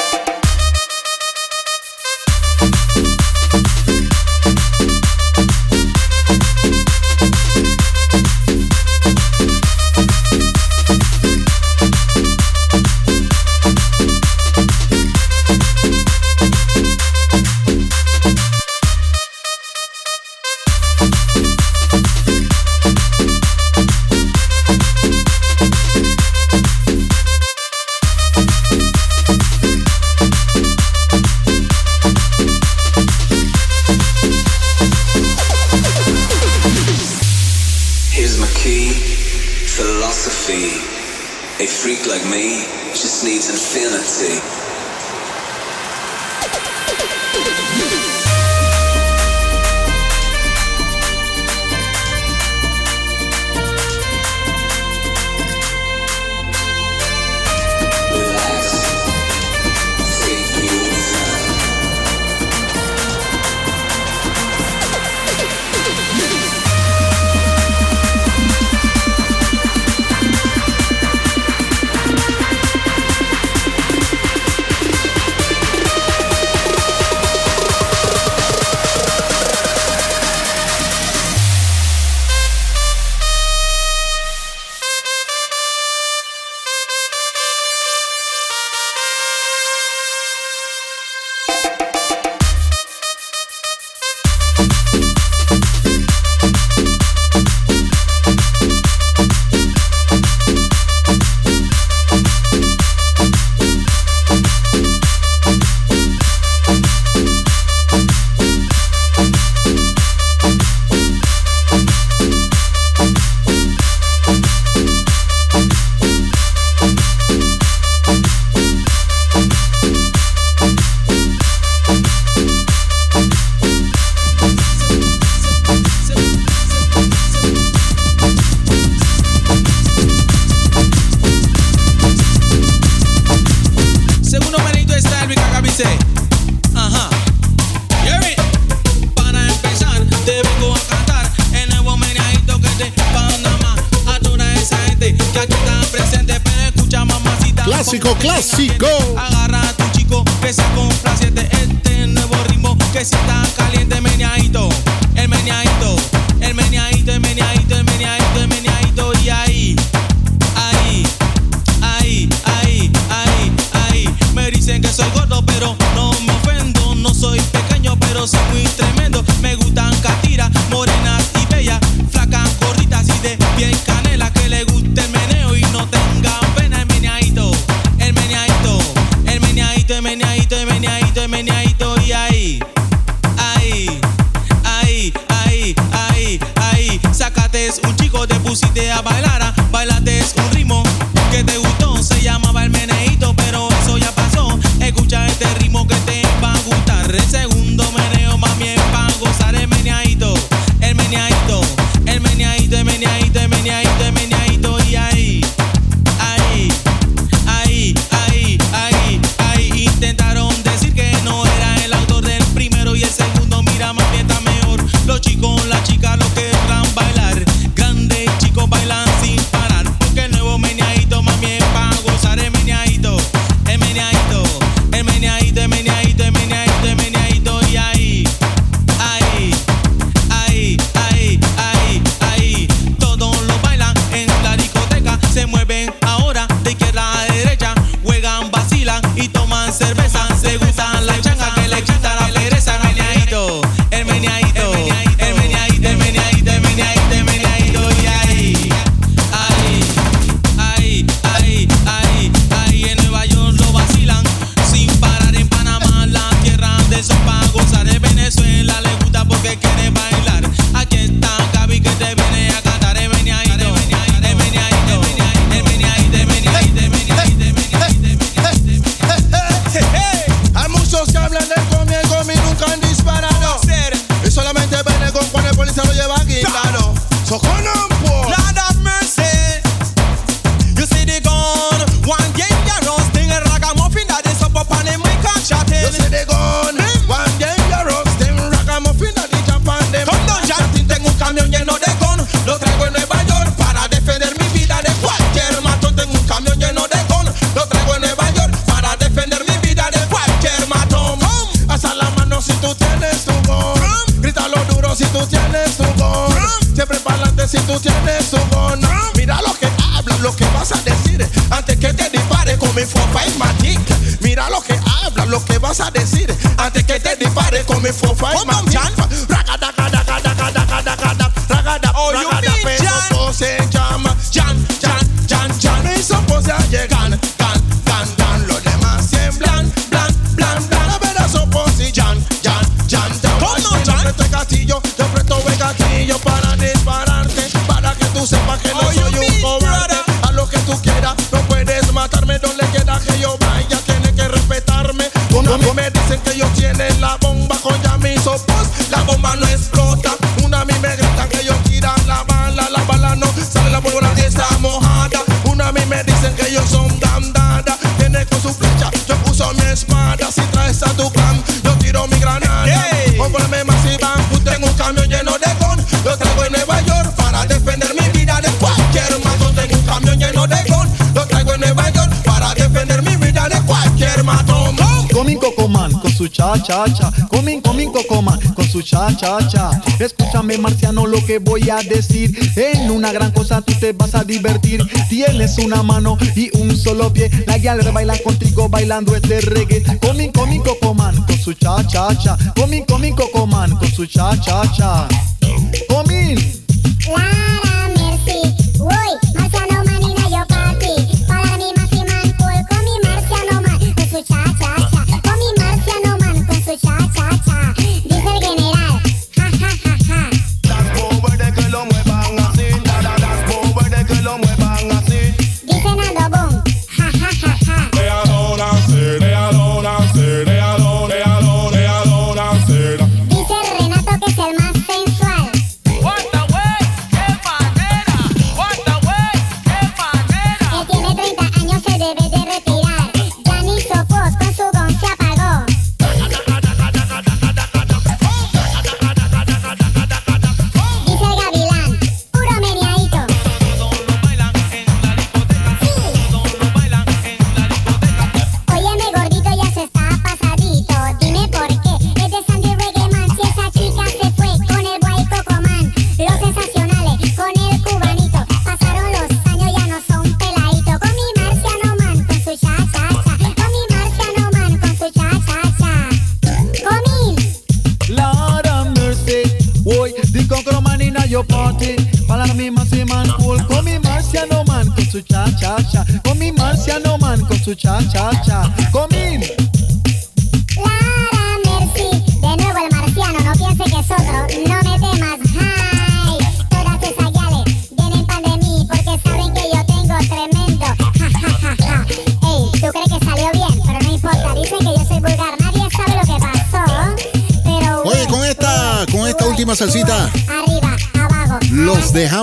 galera bailan contigo bailando este reggae. Comin, comin, cocoman con su cha cha cha. Comin, comin, cocoman con su cha cha cha.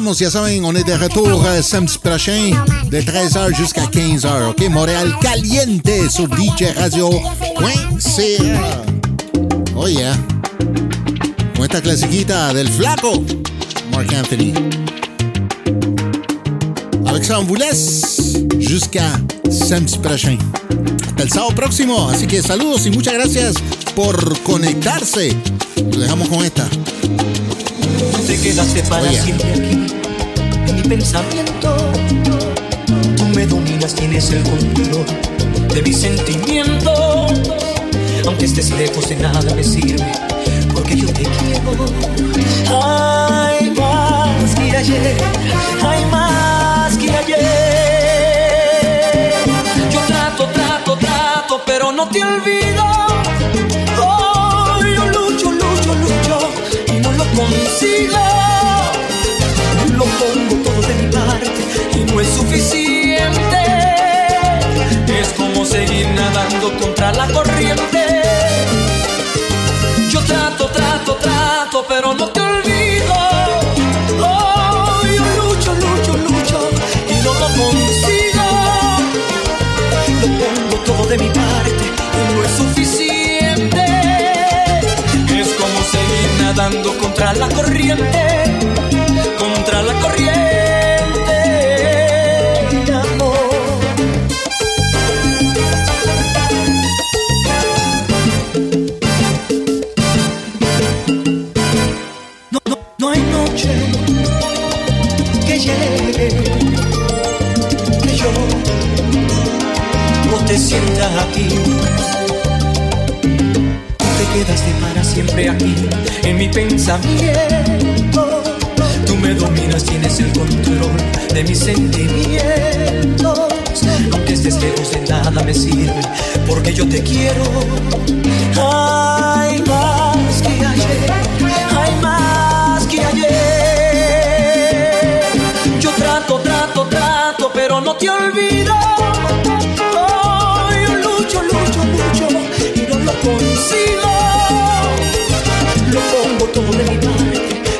Vamos, ya saben, on est de retour euh, samedi prochain de 13h jusqu'à 15h, OK? Montréal Caliente sur DJ Radio.ca. Oh yeah. Con esta clasiquita del flaco Mark Anthony. Avec ça, on vous laisse jusqu'à samedi prochain. Hasta el sábado próximo. Así que saludos y muchas gracias por conectarse. Lo dejamos con esta. te quedaste para oh, yeah. siempre aquí pensamiento. Tú me dominas, tienes el control de mis sentimientos. Aunque estés lejos de nada me sirve, porque yo te quiero. Hay más que ayer, hay más que ayer. Yo trato, trato, trato, pero no te olvido. Oh, yo lucho, lucho, lucho y no lo consigo. no es suficiente. Es como seguir nadando contra la corriente. Yo trato, trato, trato, pero no te olvido. Oh, lucho, lucho, lucho y no consigo. Lo pongo todo de mi parte no es suficiente. Es como seguir nadando contra la corriente. aquí. Te quedaste para siempre aquí, en mi pensamiento. Tú me dominas, tienes el control de mis sentimientos. Aunque estés lejos de nada me sirve, porque yo te quiero. Hay más que ayer, hay más que ayer. Yo trato, trato, trato, pero no te olvido.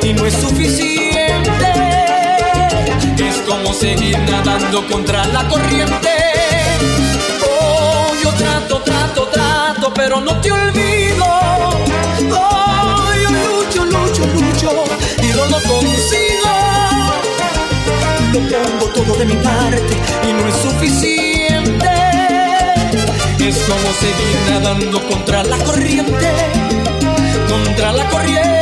Y no es suficiente. Es como seguir nadando contra la corriente. Oh, yo trato, trato, trato, pero no te olvido. Oh, yo lucho, lucho, lucho y no lo consigo. Lo pongo todo de mi parte y no es suficiente. Es como seguir nadando contra la corriente, contra la corriente.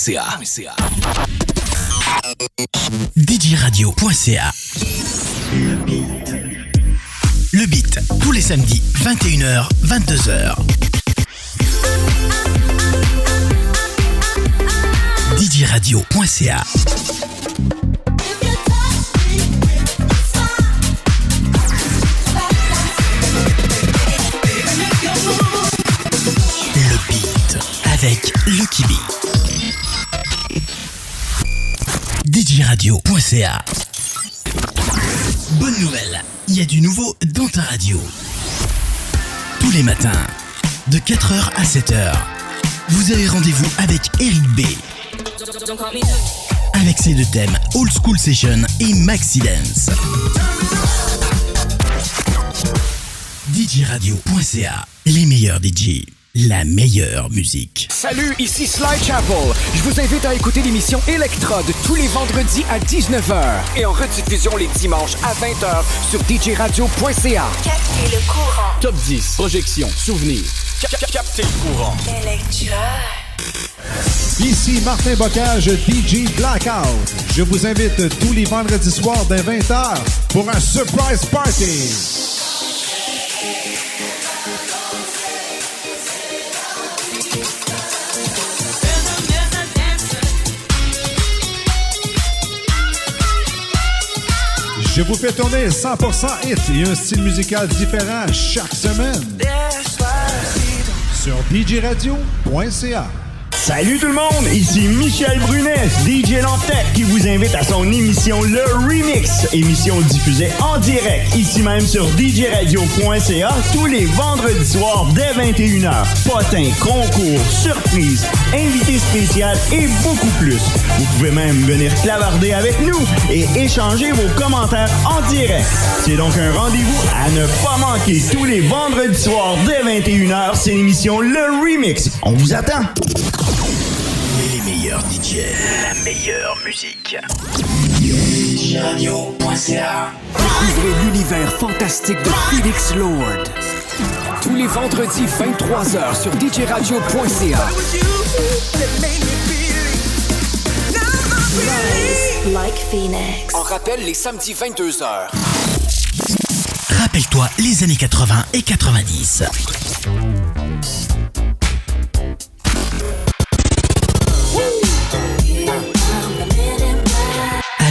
DJRadio.ca DJRadio.ca Le beat, tous les samedis, 21h, 22h. DJRadio.ca 4h à 7h, vous avez rendez-vous avec Eric B. Avec ses deux thèmes Old School Session et Maxi Dance. DJRadio.ca, les meilleurs DJ, la meilleure musique. Salut, ici Sly Chapel. Je vous invite à écouter l'émission Electrode tous les vendredis à 19h et en rediffusion les dimanches à 20h sur djradio.ca. Captez le courant. Top 10, projection, souvenir. Captez le courant. Ici Martin Bocage, DJ Blackout. Je vous invite tous les vendredis soirs dès 20h pour un surprise party. Je vous fais tourner 100% hit et un style musical différent chaque semaine. Sur djradio.ca. Salut tout le monde, ici Michel Brunet, DJ Lantec, qui vous invite à son émission Le Remix, émission diffusée en direct, ici même sur djradio.ca, tous les vendredis soirs dès 21h. Potins, concours, surprises, invités spéciaux et beaucoup plus. Vous pouvez même venir clavarder avec nous et échanger vos commentaires en direct. C'est donc un rendez-vous à ne pas manquer tous les vendredis soirs dès 21h, c'est l'émission Le Remix. On vous attend. DJ, la meilleure musique. Radio.ca Découvrez l'univers fantastique de Felix Lord. Tous les vendredis 23h sur djradio.ca. Like Phoenix. On rappelle les samedis 22h. Rappelle-toi les années 80 et 90.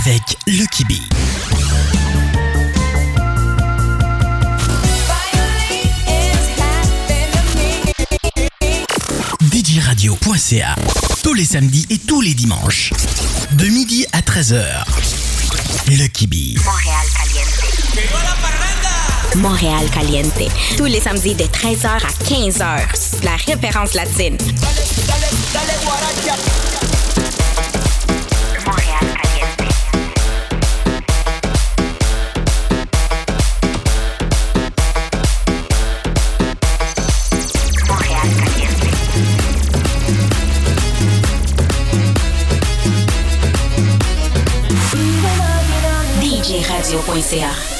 Avec Lucky B. DJRadio.ca Tous les samedis et tous les dimanches. De midi à 13h. Lucky B. Montréal Caliente. Montréal Caliente. Tous les samedis de 13h à 15h. La référence latine. Montréal DJRadio.ca